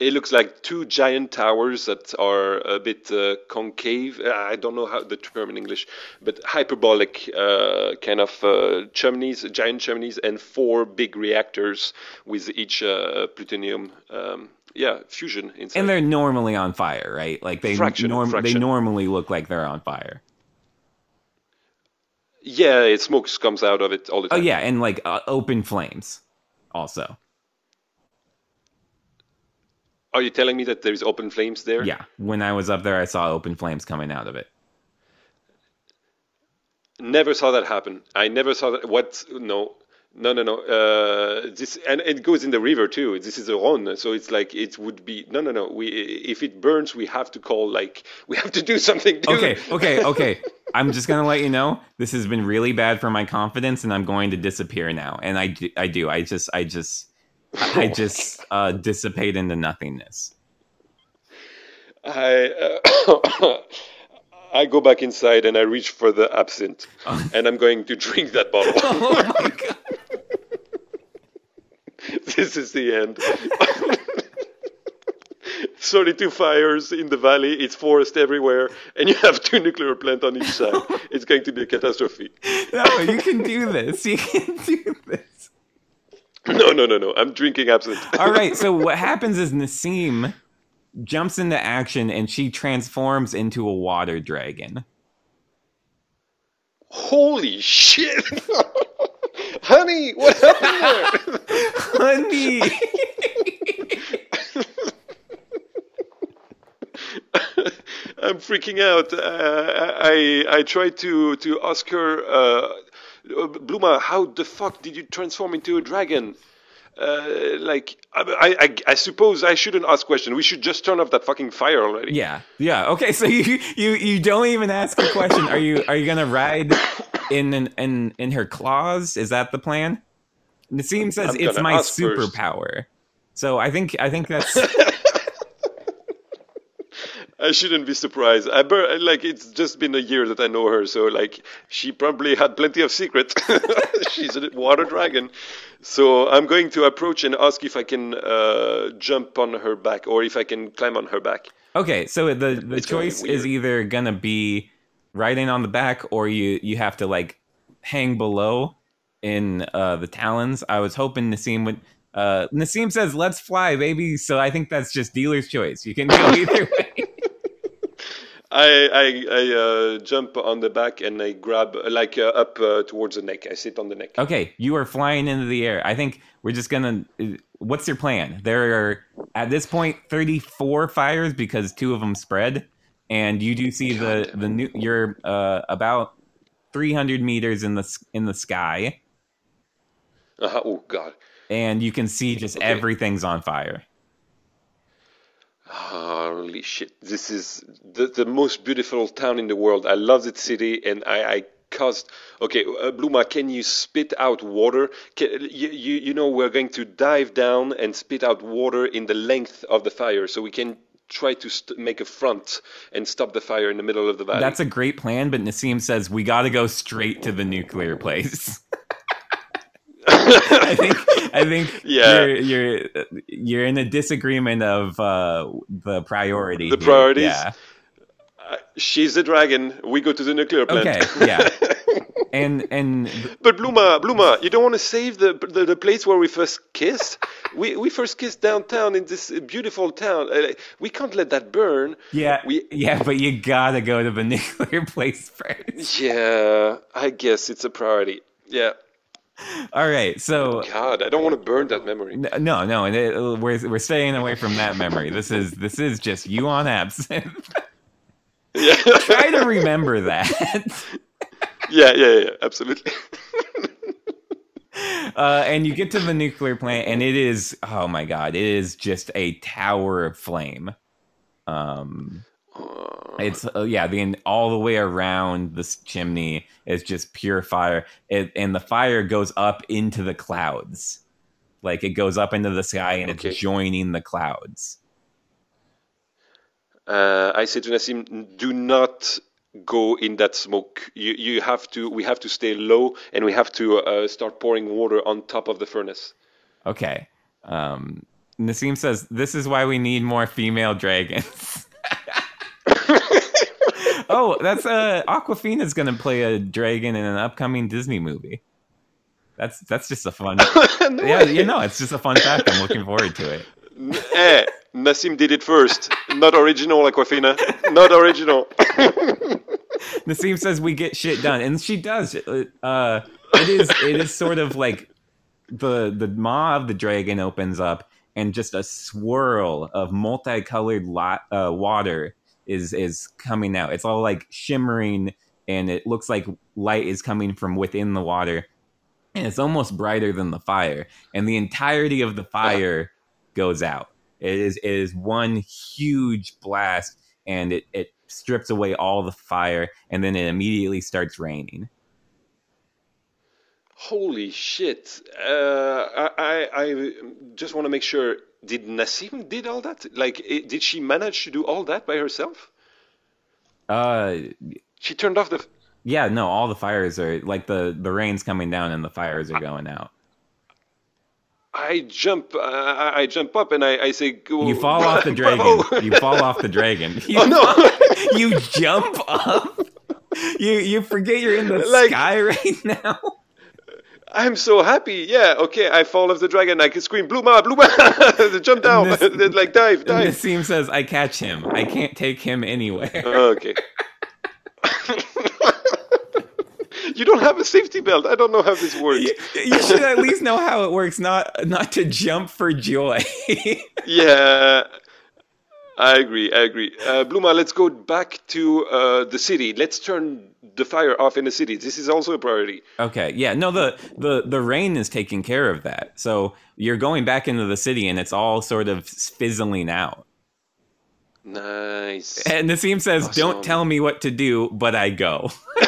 B: It looks like two giant towers that are a bit uh, concave. Uh, I don't know how the term in English, but hyperbolic uh, kind of uh, chimneys, giant chimneys, and four big reactors with each uh, plutonium, um, yeah, fusion inside.
A: And they're normally on fire, right? Like they
B: Fraction,
A: norm- they normally look like they're on fire.
B: yeah, it smoke comes out of it all the time.
A: Oh yeah, and like uh, open flames, also.
B: Are you telling me that there is open flames there?
A: Yeah, when I was up there, I saw open flames coming out of it.
B: Never saw that happen. I never saw that. What? No, no, no, no. Uh, this and it goes in the river too. This is a Rhône, so it's like it would be. No, no, no. We if it burns, we have to call like we have to do something. Dude.
A: Okay, okay, okay. I'm just gonna let you know this has been really bad for my confidence, and I'm going to disappear now. And I, I do. I just, I just, I just uh, dissipate into nothingness.
B: I uh, I go back inside and I reach for the absinthe, and I'm going to drink that bottle.
A: Oh my god!
B: this is the end. 32 fires in the valley, it's forest everywhere, and you have two nuclear plants on each side. It's going to be a catastrophe.
A: No, you can do this. You can do this.
B: No, no, no, no. I'm drinking absinthe.
A: All right. So what happens is Nassim jumps into action, and she transforms into a water dragon.
B: Holy shit! Honey, what happened there?
A: Honey.
B: I'm freaking out. Uh, I I tried to to ask her, uh, Bluma, how the fuck did you transform into a dragon? Uh, like I, I I suppose I shouldn't ask questions. We should just turn off that fucking fire already.
A: Yeah, yeah. Okay, so you you you don't even ask a question. Are you are you gonna ride in in in, in her claws? Is that the plan? Nassim says
B: I'm
A: it's my
B: ask first.
A: superpower. So I think I think that's
B: I shouldn't be surprised. I bur- like it's just been a year that I know her, so like she probably had plenty of secrets. She's a water dragon, so I'm going to approach and ask if I can uh, jump on her back or if I can climb on her back.
A: okay. So the the
B: It's
A: choice is either gonna be riding on the back or you you have to like hang below in uh, the talons. I was hoping Nassim would. Uh, Nassim says, "Let's fly, baby." So I think that's just dealer's choice. You can go either way.
B: I I, I uh, jump on the back and I grab uh, like uh, up uh, towards the neck. I sit on the neck.
A: Okay, you are flying into the air. I think we're just gonna. What's your plan? There are at this point 34 fires because two of them spread, and you do see the the new. You're uh, about 300 meters in the in the sky,
B: Uh-huh. Oh God.
A: and you can see just
B: Okay.
A: everything's on fire.
B: Holy shit! This is the, the most beautiful town in the world. I love that city, and I, I caused. Okay, uh, Bluma, can you spit out water? Can, you, you you know we're going to dive down and spit out water in the length of the fire, so we can try to st- make a front and stop the fire in the middle of the valley.
A: That's a great plan, but Nassim says we got to go straight to the nuclear place. I think I think
B: Yeah.
A: you're you're you're in a disagreement of uh, the priority.
B: The
A: here.
B: priorities?
A: Yeah.
B: Uh, she's a dragon. We go to the nuclear plant.
A: Okay. Yeah. And and
B: But Bluma, Bluma, you don't want to save the, the the place where we first kissed. We we first kissed downtown in this beautiful town. Uh, we can't let that burn.
A: yeah
B: We
A: yeah, but you gotta go to the nuclear place first.
B: yeah, I guess it's a priority. Yeah.
A: All right. So
B: God, I don't want to burn that memory.
A: no no, and it, we're we're staying away from that memory. This is this is just you on absinthe.
B: Yeah.
A: Try to remember that.
B: yeah, yeah, yeah, absolutely.
A: uh, and you get to the nuclear plant, and it is oh my god, it is just a tower of flame. Um, it's uh, yeah, the all the way around this chimney is just pure fire, it, and the fire goes up into the clouds, like it goes up into the sky, and
B: Okay.
A: it's joining the clouds.
B: Uh, I say to Nassim, do not go in that smoke. You you have to. We have to stay low, and we have to uh, start pouring water on top of the furnace.
A: Okay. Um, Nassim says this is why we need more female dragons. oh, that's uh Awkwafina's gonna play a dragon in an upcoming Disney movie. That's that's just a fun.
B: No
A: yeah,
B: way.
A: you know, it's just a fun fact. I'm looking forward to it.
B: eh, Nassim did it first. Not original, Aquafina. Not original.
A: Nassim says we get shit done, and she does. Uh, it is it is sort of like the the maw of the dragon opens up, and just a swirl of multicolored lot, uh, water is is coming out. It's all like shimmering, and it looks like light is coming from within the water, and it's almost brighter than the fire. And the entirety of the fire goes out. It is it is one huge blast, and it it strips away all the fire, and then it immediately starts raining.
B: Holy shit! Uh, I, I I just want to make sure. Did Nassim did all that? Like, i did she manage to do all that by herself?
A: Uh,
B: She turned off the.
A: yeah, no, all the fires are like the the rain's coming down and the fires are going out.
B: I jump. Uh, I jump up and I, I say.
A: You fall off the dragon. You fall off the dragon. You,
B: Oh no!
A: you jump up. You you forget you're in the
B: Like-
A: sky right now.
B: I'm so happy. Yeah. Okay. I fall off the dragon. I can scream, "Bluma, Bluma!" Jump down.
A: This-
B: like dive, dive.
A: Nassim says, "I catch him. I can't take him anywhere."
B: okay. you don't have a safety belt. I don't know how this works.
A: You, you should at least know how it works. Not not to jump for joy.
B: Yeah, I agree. I agree. Uh, Bluma, let's go back to uh, the city. Let's turn the fire off in the city. This is also a priority.
A: okay, yeah, no, the the the rain is taking care of that. So you're going back into the city, and it's all sort of fizzling out.
B: Nice.
A: And Nassim says,
B: Awesome.
A: "Don't tell me what to do, but I go."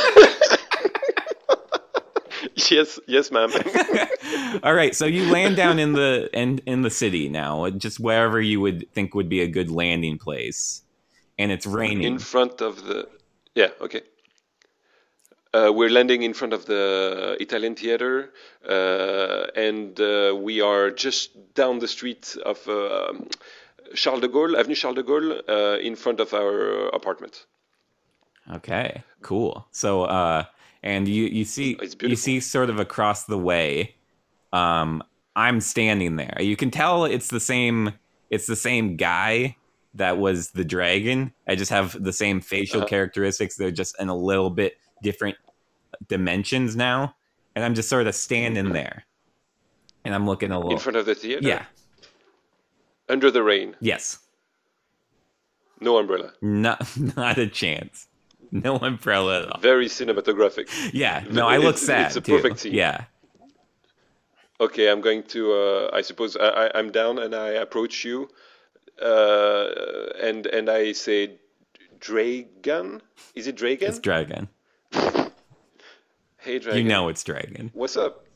B: yes, yes, ma'am.
A: All right, so you land down in the in in the city now, just wherever you would think would be a good landing place, and it's raining.
B: in front of the yeah okay uh, we're landing in front of the Italian theater, uh, and uh, we are just down the street of uh, Charles de Gaulle, Avenue Charles de Gaulle, uh, in front of our apartment.
A: Okay, cool. So, uh, and you you see you see sort of across the way. Um, I'm standing there. You can tell it's the same. It's the same guy that was the dragon. I just have the same facial
B: Uh-huh.
A: characteristics. They're just in a little bit different dimensions now, and I'm just sort of standing there, and I'm looking a little.
B: In front of the theater?
A: yeah.
B: Under the rain.
A: Yes.
B: No umbrella.
A: Not not a chance. No umbrella at all.
B: Very cinematographic.
A: Yeah. No, I look
B: It's-
A: sad
B: it's a
A: too.
B: perfect scene.
A: Yeah.
B: Okay, I'm going to. Uh, I suppose I, I'm down, and I approach you, uh, and and I say, Dragon. Is it Dragon?
A: It's dragon.
B: hey, Dragon.
A: You know it's dragon.
B: What's up?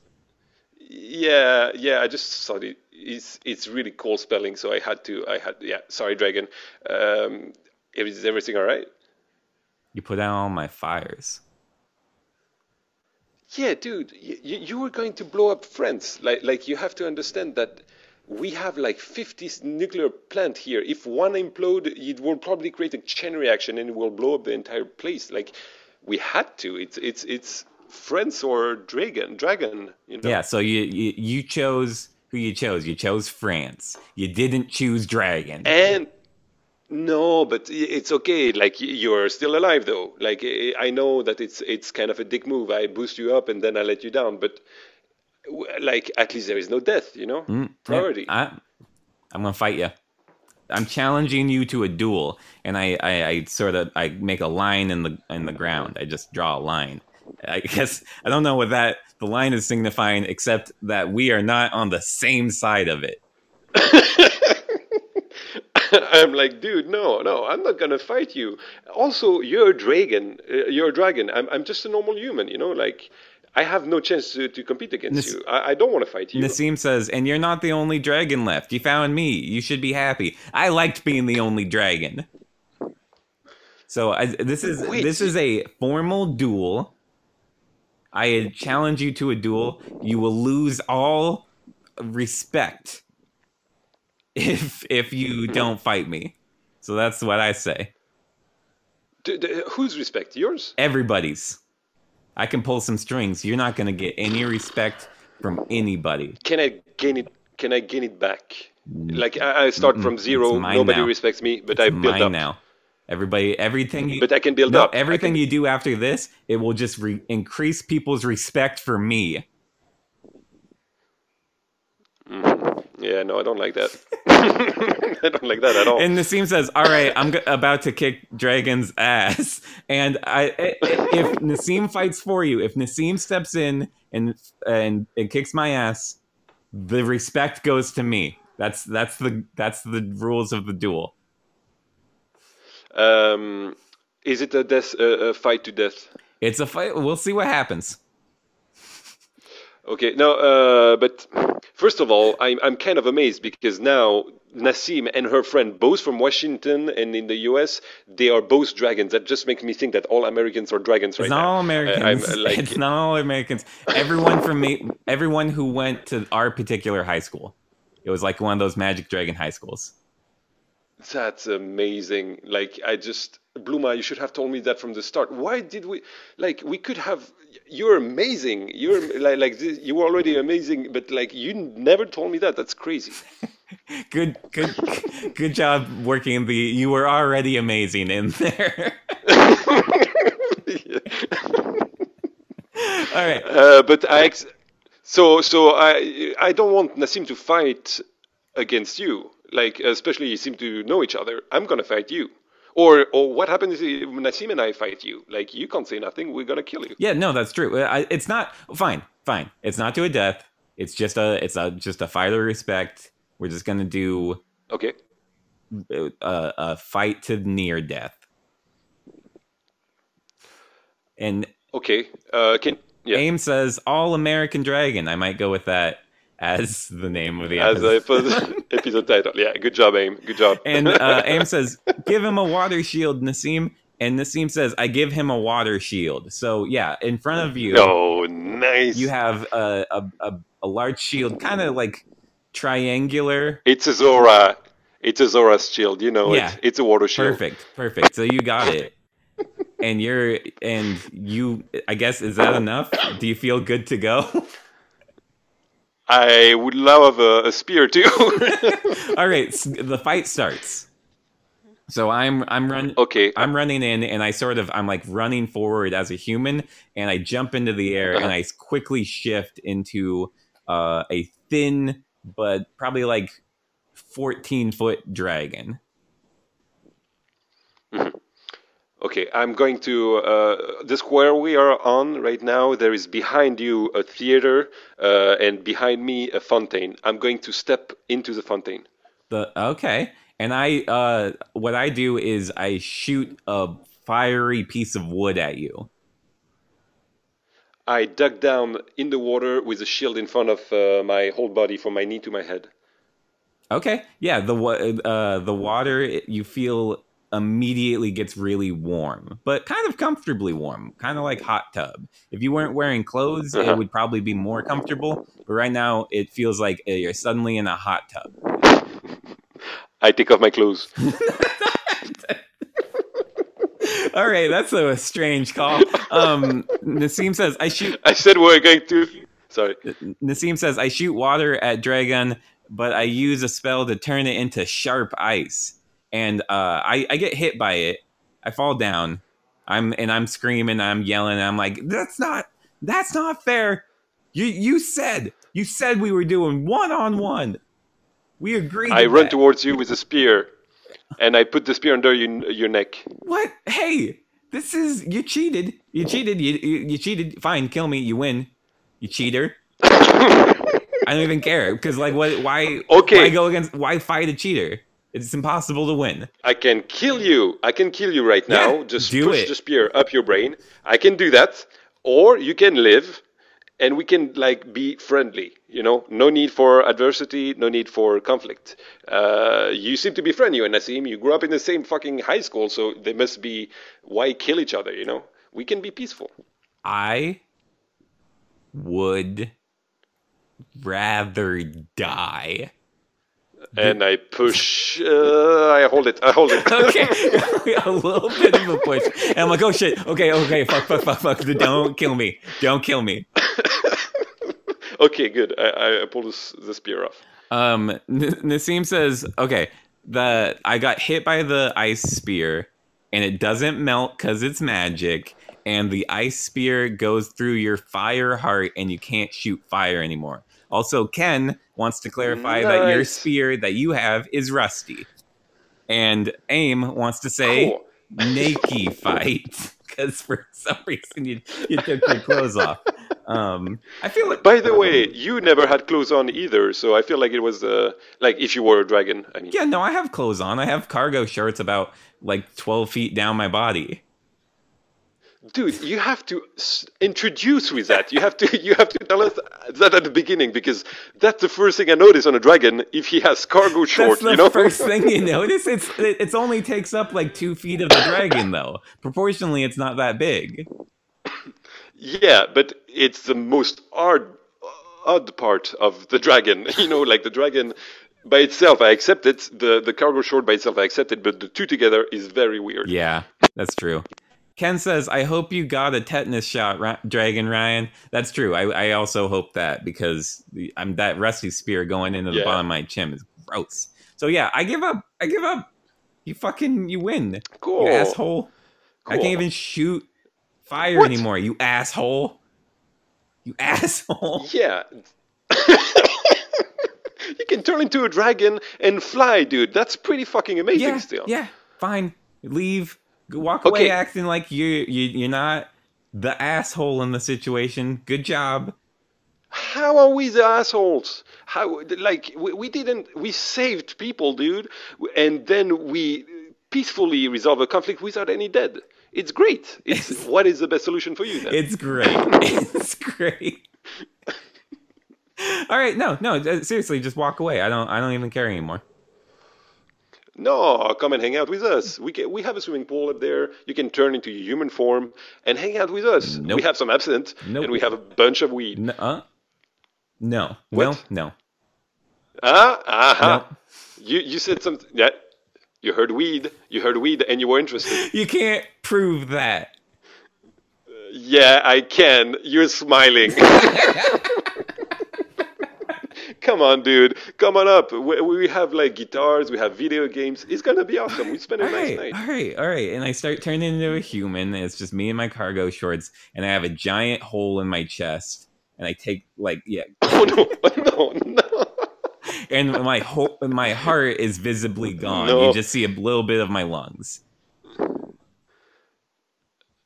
B: Yeah, yeah. I just thought it. It's it's really cool spelling, so I had to. I had. Yeah. Sorry, Dragon. Um, is everything all right?
A: You put out all my fires.
B: Yeah, dude, you, you were going to blow up France. Like, like you have to understand that we have like 50 nuclear plant here. If one implode, it will probably create a chain reaction and it will blow up the entire place. Like, we had to. It's it's it's France or dragon, dragon. You know.
A: Yeah, so you, you you chose who you chose. You chose France. You didn't choose dragon.
B: And no, but it's okay. Like you're still alive, though. Like I know that it's it's kind of a dick move. I boost you up and then I let you down, but like at least there is no death. You know,
A: Mm, yeah,
B: priority.
A: I, I'm gonna fight you. I'm challenging you to a duel, and I, I, I sort of I make a line in the in the ground. I just draw a line. I guess I don't know what that the line is signifying, except that we are not on the same side of it.
B: I'm like, dude, no, no, I'm not gonna fight you. Also, you're a dragon. Uh, you're a dragon. I'm, I'm just a normal human. You know, like I have no chance to, to compete against
A: Nas-
B: you. I, I don't want to fight you.
A: Nassim says, and you're not the only dragon left. You found me. You should be happy. I liked being the only dragon. So I, this is
B: Wait.
A: this is a formal duel. I challenge you to a duel. You will lose all respect if if you don't fight me. So that's what I say.
B: D- d- whose respect? Yours?
A: Everybody's. I can pull some strings. You're not going to get any respect from anybody.
B: Can I gain it? Can I gain it back? Like I, I start from zero.
A: Mm. It's
B: Nobody
A: now.
B: respects me, but I build up.
A: now. Everybody, everything. You,
B: But I can build
A: no,
B: up.
A: Everything
B: can-
A: you do after this, it will just re- increase people's respect for me.
B: Yeah, no, I don't like that. I don't like that at all.
A: And Nassim says, "All right, I'm g- about to kick Dragon's ass." And I, if Nassim fights for you, if Nassim steps in and and and kicks my ass, the respect goes to me. That's that's the that's the rules of the duel.
B: um, is it a death, uh, a fight to death?
A: It's a fight. We'll see what happens.
B: Okay, now, uh, but first of all, I'm I'm kind of amazed because now Nassim and her friend, both from Washington and in the U.S., they are both dragons. That just makes me think that all Americans are dragons right
A: It's not
B: now.
A: all
B: Uh,
A: Americans.
B: Uh, like,
A: it's not all Americans. Everyone from me, everyone who went to our particular high school. It was like one of those Magic Dragon high schools.
B: That's amazing. Like I just Bluma, you should have told me that from the start. Why did we like we could have you're amazing. You're like like this, you were already amazing, but like you never told me that. That's crazy.
A: Good, good, good job working the. You were already amazing in there. all right.
B: Uh, but I ex- so so I I don't want Nassim to fight against you. Like especially you seem to know each other. I'm gonna fight you. Or or what happens if Nassim and I fight you? Like you can't say nothing. We're gonna kill you.
A: Yeah, no, that's true. I, it's not fine. Fine. It's not to a death. It's just a. It's a just a fight of respect. We're just gonna do
B: Okay.
A: a, a fight to near death. And
B: Okay. Uh, can yeah.
A: Aim says all American Dragon. I might go with that. As the name of the
B: as
A: episode.
B: the episode, title. Yeah, good job, Aim. Good job.
A: and uh, Aim says, "Give him a water shield, Nassim." And Nassim says, "I give him a water shield." So yeah, in front of you,
B: oh, nice.
A: you have a a, a, a large shield, kind of like triangular.
B: It's a Zora. It's a Zora's shield. You know
A: Yeah.
B: it. It's a water shield.
A: Perfect, perfect. So you got it. And you're and you. I guess is that enough? Do you feel good to go?
B: I would love a, a spear too.
A: All right, the fight starts. So I'm I'm run
B: okay.
A: I'm running in and I sort of I'm like running forward as a human and I jump into the air and I quickly shift into uh, a thin but probably like 14 foot dragon.
B: Okay, I'm going to uh, the square we are on right now. There is behind you a theater, uh, and behind me a fountain. I'm going to step into the fountain.
A: The okay, and I uh, what I do is I shoot a fiery piece of wood at you.
B: I duck down in the water with a shield in front of uh, my whole body, from my knee to my head.
A: Okay, yeah, the uh, the water you feel immediately gets really warm, but kind of comfortably warm, kind of like hot tub. If you weren't wearing clothes,
B: Uh-huh.
A: it would probably be more comfortable. But right now, it feels like you're suddenly in a hot tub.
B: I take off my clothes.
A: All right, that's a strange call. Um, Nassim says I shoot.
B: I said we're going to. Sorry.
A: Nassim says I shoot water at Dragon, but I use a spell to turn it into sharp ice, and uh, I, I get hit by it. I fall down. I'm and I'm screaming. I'm yelling. I'm like, that's not that's not fair. You you said you said we were doing one on one. We agreed.
B: I run
A: that.
B: towards you with a spear, and I put the spear under your, your neck.
A: What? Hey, this is you cheated. You cheated. You, you you cheated. Fine, kill me. You win. You cheater. I don't even care because like what? Why?
B: Okay.
A: Why go against? Why fight a cheater? It's impossible to win.
B: I can kill you. I can kill you right now.
A: Yeah,
B: Just push
A: it.
B: the spear up your brain. I can do that. Or you can live and we can like be friendly, you know? No need for adversity, no need for conflict. Uh, you seem to be friendly, you and Nassim. You grew up in the same fucking high school, so they must be why kill each other, you know? We can be peaceful.
A: I would rather die.
B: And I push uh, I hold it. I hold it.
A: Okay, a little bit of a push, and I'm like, oh shit. Okay, okay, fuck, fuck, fuck, fuck. Don't kill me. Don't kill me.
B: okay, good. I, I pull the, s- the spear off.
A: Um, N- Nassim says, okay, the I got hit by the ice spear, and it doesn't melt because it's magic, and the ice spear goes through your fire heart, and you can't shoot fire anymore. Also, Ken wants to clarify that your spear that you have is rusty, and Aim wants to say
B: Cool.
A: naked fight because for some reason you you took your clothes off. Um, I feel like
B: By the way, you never had clothes on either, so I feel like it was uh, like if you were a dragon. I mean,
A: Yeah, no, I have clothes on. I have cargo shorts about like 12 feet down my body.
B: Dude, you have to introduce with that. You have to you have to tell us that at the beginning because that's the first thing I notice on a dragon if he has cargo shorts.
A: That's the
B: you know,
A: first thing you notice. It's it it's only takes up like two feet of the dragon though. Proportionally, it's not that big.
B: yeah, but it's the most odd odd part of the dragon. You know, like the dragon. By itself, I accept it. The the cargo short by itself, I accept it. But the two together is very weird.
A: Yeah, that's true. Ken says, "I hope you got a tetanus shot, Ra- Dragon Ryan." That's true. I, I also hope that because the, I'm that rusty spear going into the
B: Yeah.
A: bottom of my chin is gross. So yeah, I give up. I give up. You fucking you win.
B: Cool.
A: You asshole. I can't even shoot fire
B: What?
A: anymore. You asshole. You asshole.
B: Yeah. you can turn into a dragon and fly, dude. That's pretty fucking amazing
A: Yeah,
B: still.
A: yeah. Fine. Leave. Walk away
B: Okay.
A: acting like you you you're not the asshole in the situation. Good job.
B: How are we the assholes? How like we, we didn't we saved people, dude, and then we peacefully resolve a conflict without any dead. It's great. It's what is the best solution for you then?
A: It's great. it's great. All right, no, no, seriously, just walk away. I don't, I don't even care anymore.
B: No, come and hang out with us. We can, we have a swimming pool up there. You can turn into human form and hang out with us.
A: Nope.
B: We have some absinthe
A: Nope.
B: and we have a bunch of weed.
A: No, uh, no,
B: What?
A: no, no,
B: Ah, aha.
A: no.
B: You you said something. Yeah, you heard weed. You heard weed, and you were interested.
A: You can't prove that.
B: Yeah, I can. You're smiling. Come on, dude. Come on up. We, we have like guitars. We have video games. It's gonna be awesome. We spend a
A: All
B: nice
A: right,
B: night.
A: all right, all right. And I start turning into a human. And it's just me and my cargo shorts, and I have a giant hole in my chest. And I take like yeah,
B: Oh no, no, no.
A: and my whole my heart is visibly gone.
B: No.
A: You just see a little bit of my lungs.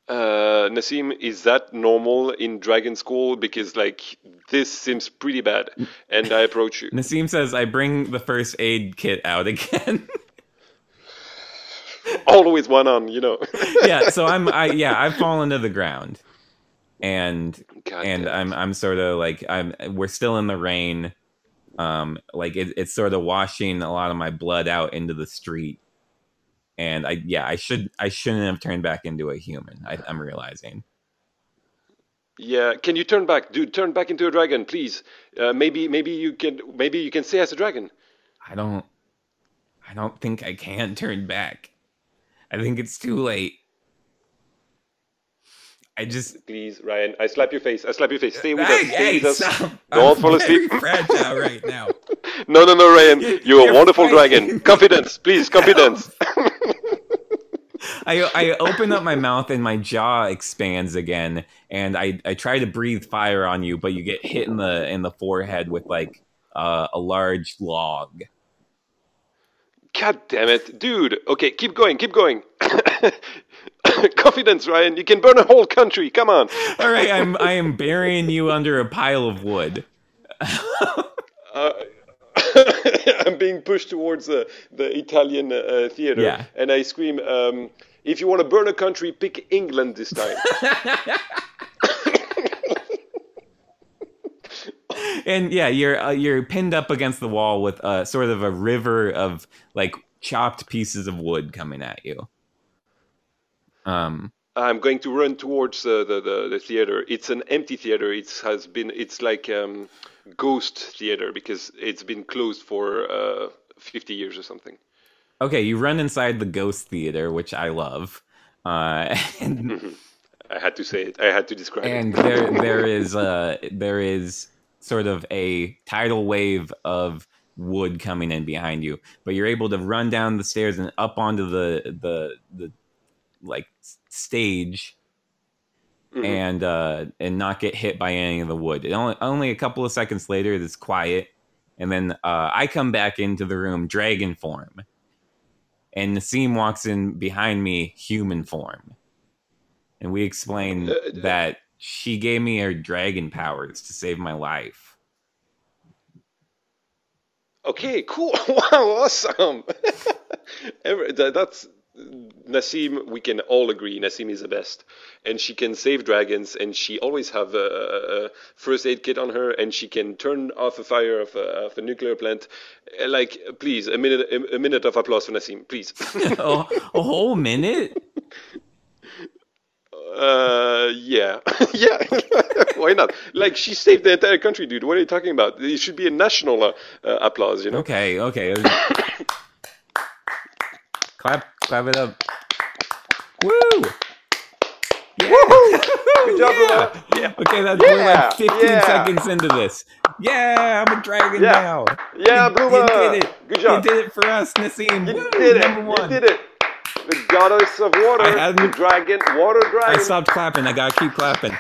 B: Uh, Nassim, is that normal in Dragon School? Because like this seems pretty bad, and I approach you.
A: Nassim says I bring the first aid kit out again.
B: Always one on, you know.
A: yeah, so I'm I yeah, I've fallen to the ground. And
B: God
A: and
B: damn.
A: I'm I'm sort of like I'm we're still in the rain. Um like it, it's sort of washing a lot of my blood out into the street. And I yeah, I should I shouldn't have turned back into a human. I, I'm realizing.
B: Yeah, can you turn back, dude? Turn back into a dragon, please. Uh, maybe, maybe you can, maybe you can stay as a dragon.
A: I don't I don't think I can turn back. I think it's too late. I just
B: Please, Ryan. I slap your face. I slap your face. Stay with
A: Hey,
B: us. Stay
A: hey,
B: with us.
A: stop.
B: Don't
A: I'm
B: fall asleep.
A: fragile right now.
B: No, no, no, Ryan. You're,
A: You're
B: a wonderful
A: fighting.
B: dragon. Confidence, please. Confidence.
A: I I open up my mouth and my jaw expands again, and I I try to breathe fire on you, but you get hit in the in the forehead with like uh, a large log.
B: God damn it, dude. Okay, keep going. Keep going. Confidence, Ryan. You can burn a whole country. Come on.
A: All right, I'm I am burying you under a pile of wood.
B: Uh, I'm being pushed towards uh, the Italian uh, theater,
A: Yeah.
B: and I scream, um, "If you want to burn a country, pick England this time."
A: And yeah, you're uh, you're pinned up against the wall with uh, sort of a river of like chopped pieces of wood coming at you. Um.
B: I'm going to run towards uh, the, the the theater. It's an empty theater. It has been. It's like um, ghost theater because it's been closed for uh, 50 years or something.
A: Okay, you run inside the ghost theater, which I love. Uh, and
B: I had to say it. I had to describe
A: and
B: it.
A: there there is uh there is sort of a tidal wave of wood coming in behind you but you're able to run down the stairs and up onto the the the like stage
B: Mhm.
A: and uh and not get hit by any of the wood it only only a couple of seconds later it's quiet and then uh i come back into the room dragon form and Nassim walks in behind me human form and we explain
B: Uh,
A: that she gave me her dragon powers to save my life.
B: Okay, cool. Wow, awesome. That's Nassim. We can all agree Nassim is the best, and she can save dragons, and she always have a, a, a first aid kit on her, and she can turn off a fire of a, of a nuclear plant. Uh, Like, please, a minute, a, a minute of applause for Nassim, please.
A: oh, a whole minute?
B: uh, yeah, yeah. Why not? Like, she saved the entire country, dude. What are you talking about? It should be a national uh, uh, applause, you know.
A: Okay, okay. clap, clap it up. Woo! Yeah.
B: Good job,
A: yeah.
B: Yeah.
A: Okay, that's we're
B: Yeah,
A: like 15
B: yeah.
A: seconds into this. Yeah, I'm a dragon
B: Yeah.
A: now.
B: Yeah, Bluma.
A: You did it.
B: Good job.
A: You did it for us, Nassim.
B: You
A: Woo,
B: did it.
A: number one.
B: You did it. The goddess of water,
A: I hadn't-
B: the dragon, water dragon.
A: I stopped clapping. I gotta keep clapping.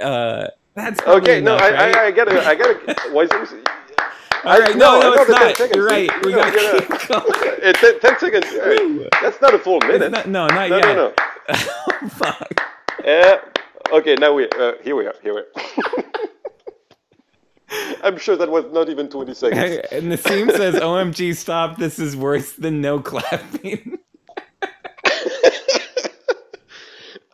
A: Uh, that's
B: okay, no,
A: enough,
B: I,
A: right?
B: I, I gotta, I gotta. Why is it?
A: All right,
B: no,
A: no, no, it's not.
B: seconds.
A: You're right. We
B: No,
A: gotta keep going.
B: Uh, ten, 10 seconds. Right. That's not a full minute.
A: Not- no, not
B: no,
A: yet.
B: no, no.
A: oh, fuck.
B: Uh, okay, now we. Uh, here we are. Here we are. I'm sure that was not even 20 seconds.
A: And Nassim says, "OMG, stop! This is worse than no clapping."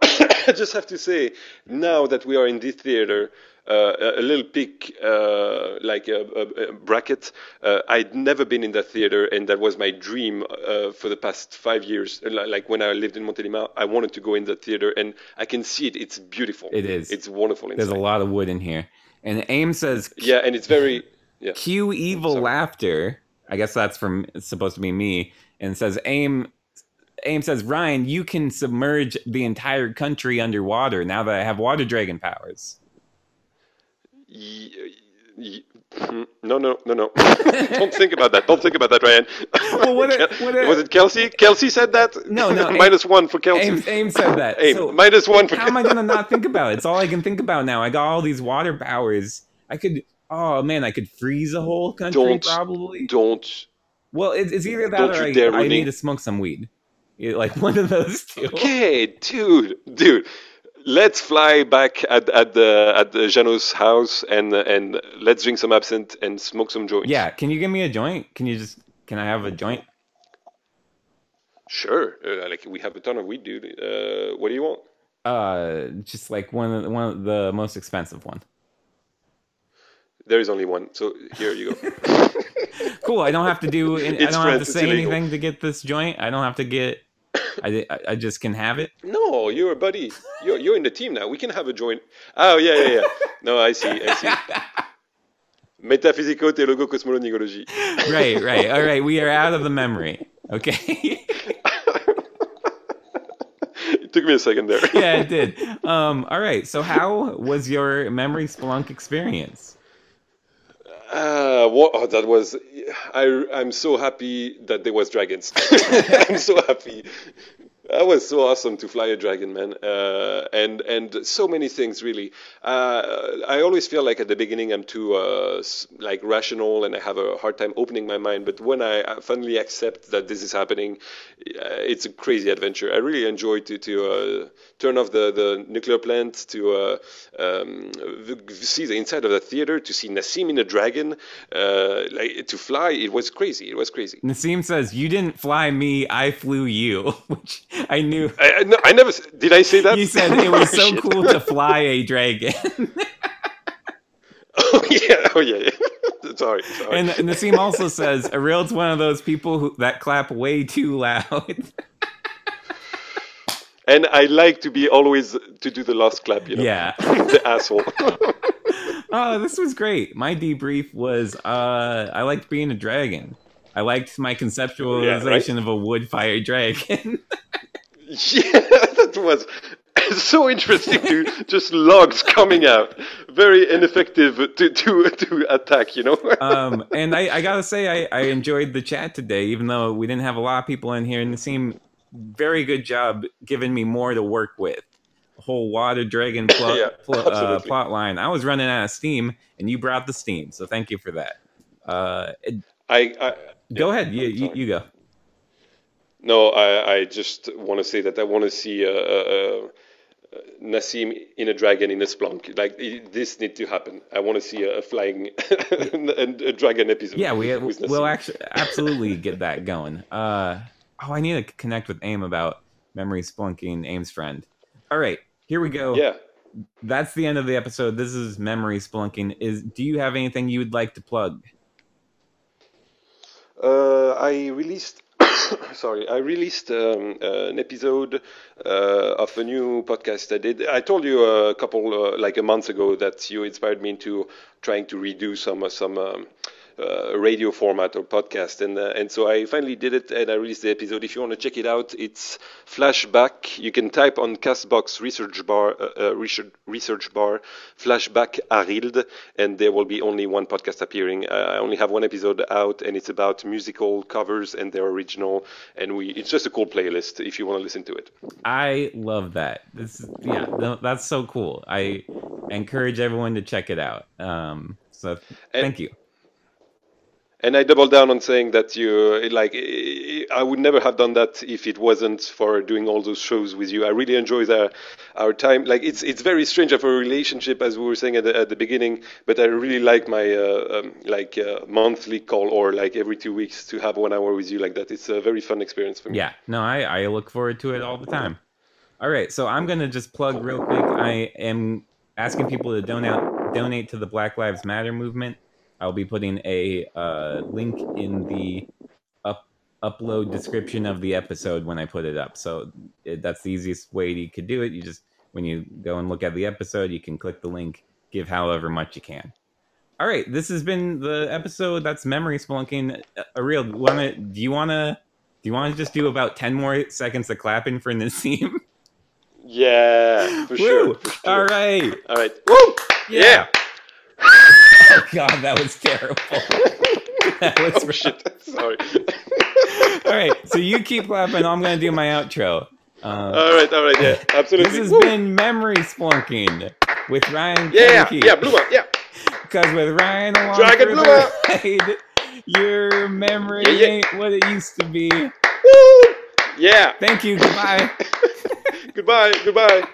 B: Just just have to say, now that we are in this theater, a, a little peek, uh, like a, a, a bracket. Uh, I'd never been in that theater, and that was my dream uh, for the past five years. Like when I lived in Montélimar, I wanted to go in that theater, and I can see it. It's beautiful.
A: It is.
B: It's wonderful inside.
A: There's a lot of wood in here. And Aim says,
B: Yeah, and it's very. Yeah.
A: cue evil laughter. I guess that's from it's supposed to be me. And says aim aim says Ryan, you can submerge the entire country underwater now that I have water dragon powers.
B: Y- y- mm, No, no, no, no. Don't think about that. Don't think about that, Ryan.
A: Well, what if- what if-
B: was it Kelsey? Kelsey said that?
A: No, no,
B: Minus one for Kelsey.
A: Aim, aim said that.
B: Aim,
A: So
B: minus one for
A: how am I gonna not think about it? It's all I can think about now. I got all these water powers. I could oh man, I could freeze a whole country
B: Don't-
A: probably.
B: Don't.
A: Well, it's, it's either that or I, I need to smoke some weed. Like one of those two.
B: Okay, dude, dude. Let's fly back at, at the at the Jeannot's house and and let's drink some absinthe and smoke some joints.
A: Yeah, can you give me a joint? Can you just can I have a joint?
B: Sure. Uh, like we have a ton of weed, dude. Uh, what do you want?
A: Uh, just like one of the, one of the most expensive one.
B: There is only one, so here you go.
A: Cool. I don't have to do. I don't have to say anything to get this joint. I don't have to get. I, I- I just can have it.
B: no, you're a buddy. You're you're in the team now. We can have a joint. Oh yeah, yeah, yeah. No, I see, I see. Metaphysico teologo cosmologology.
A: Right, right. All right. We are out of the memory. Okay.
B: It took me a second there.
A: yeah, it did. Um. All right. So, how was your memory Splunk experience?
B: Uh, what? Oh, that was. I I'm so happy that there was dragons. I'm so happy. That was so awesome to fly a dragon, man. Uh, and and so many things really. Uh, I always feel like at the beginning I'm too uh, like rational and I have a hard time opening my mind. But when I uh, finally accept that this is happening, uh, it's a crazy adventure. I really enjoy to to uh, turn off the the nuclear plant to um, see the inside of the theater to see Nassim in a dragon, like to fly. It was crazy. It was crazy.
A: Nassim says, "You didn't fly me. I flew you," which I knew.
B: I, I, no, I never did. I say that.
A: You said it was so cool to fly a dragon.
B: oh yeah. Oh yeah. yeah. sorry. Sorry.
A: and Nassim also says, Arild's one of those people who that clap way too loud.
B: And I like to be always to do the last clap. You know.
A: yeah.
B: the asshole.
A: Oh, this was great. My debrief was uh I liked being a dragon. I liked my conceptualization of a wood fire dragon.
B: yeah, that was so interesting. To just logs coming out, very ineffective to to to attack. You know.
A: um, and I, I gotta say, I, I enjoyed the chat today, even though we didn't have a lot of people in here. And it seemed very good job giving me more to work with. Whole water dragon plot,
B: Yeah,
A: uh, plot line. I was running out of steam, and you brought the steam, so thank you for that. Uh, it-
B: I, I
A: go
B: yeah,
A: ahead, you, you, you go.
B: No, I, I just want to say that I want to see uh, uh, uh, Nassim in a dragon in a splunk. Like i- this need to happen. I want to see a, a flying and a dragon episode.
A: Yeah, we
B: with
A: we'll actually absolutely get that going. Uh, oh, I need to connect with Aim about memory splunking. Aim's friend. All right, here we go.
B: Yeah.
A: that's the end of the episode. This is memory splunking. Is do you have anything you would like to plug?
B: Uh, I released. sorry, I released um, uh, an episode uh, of a new podcast I did. I told you a couple, uh, like a month ago, that you inspired me into trying to redo some uh, some um, uh, radio format or podcast, and uh, and so I finally did it, and I released the episode. If you want to check it out, it's Flashback. You can type on Castbox research bar, uh, uh, research, research bar, Flashback Arild, and there will be only one podcast appearing. Uh, I only have one episode out, and it's about musical covers and their original. And we, it's just a cool playlist if you want to listen to it.
A: I love that. This is yeah, that's so cool. I encourage everyone to check it out. Um, so thank you.
B: And I double down on saying that you like I would never have done that if it wasn't for doing all those shows with you. I really enjoy the, our time. Like it's it's very strange of a relationship as we were saying at the, at the beginning, but I really like my uh, um, like uh, monthly call or like every two weeks to have one hour with you like that. It's a very fun experience for me.
A: Yeah, no, I I look forward to it all the time. All right, so I'm gonna just plug real quick. I am asking people to donate donate to the Black Lives Matter movement. I'll be putting a uh, link in the up upload description of the episode when I put it up. So it, that's the easiest way you could do it. You just when you go and look at the episode, you can click the link, give however much you can. All right, this has been the episode. That's memory spelunking. A real wanna? Do you wanna? Do you want to just do about ten more seconds of clapping for Nassim?
B: Yeah, for sure. For sure.
A: All right.
B: All right. Woo! Yeah.
A: Oh God, that was terrible. that was
B: Oh shit. Sorry.
A: All right, so you keep clapping. I'm gonna do my outro. Um,
B: all right. All right. Yeah. Absolutely.
A: this has
B: Woo!
A: been memory spelunking with Ryan.
B: Yeah.
A: Kennedy.
B: Yeah. Blue one. Yeah.
A: Because with Ryan along
B: Dragon
A: the ride, your memory
B: Yeah, yeah.
A: ain't what it used to be.
B: Woo! Yeah.
A: Thank you. Goodbye.
B: Goodbye. Goodbye.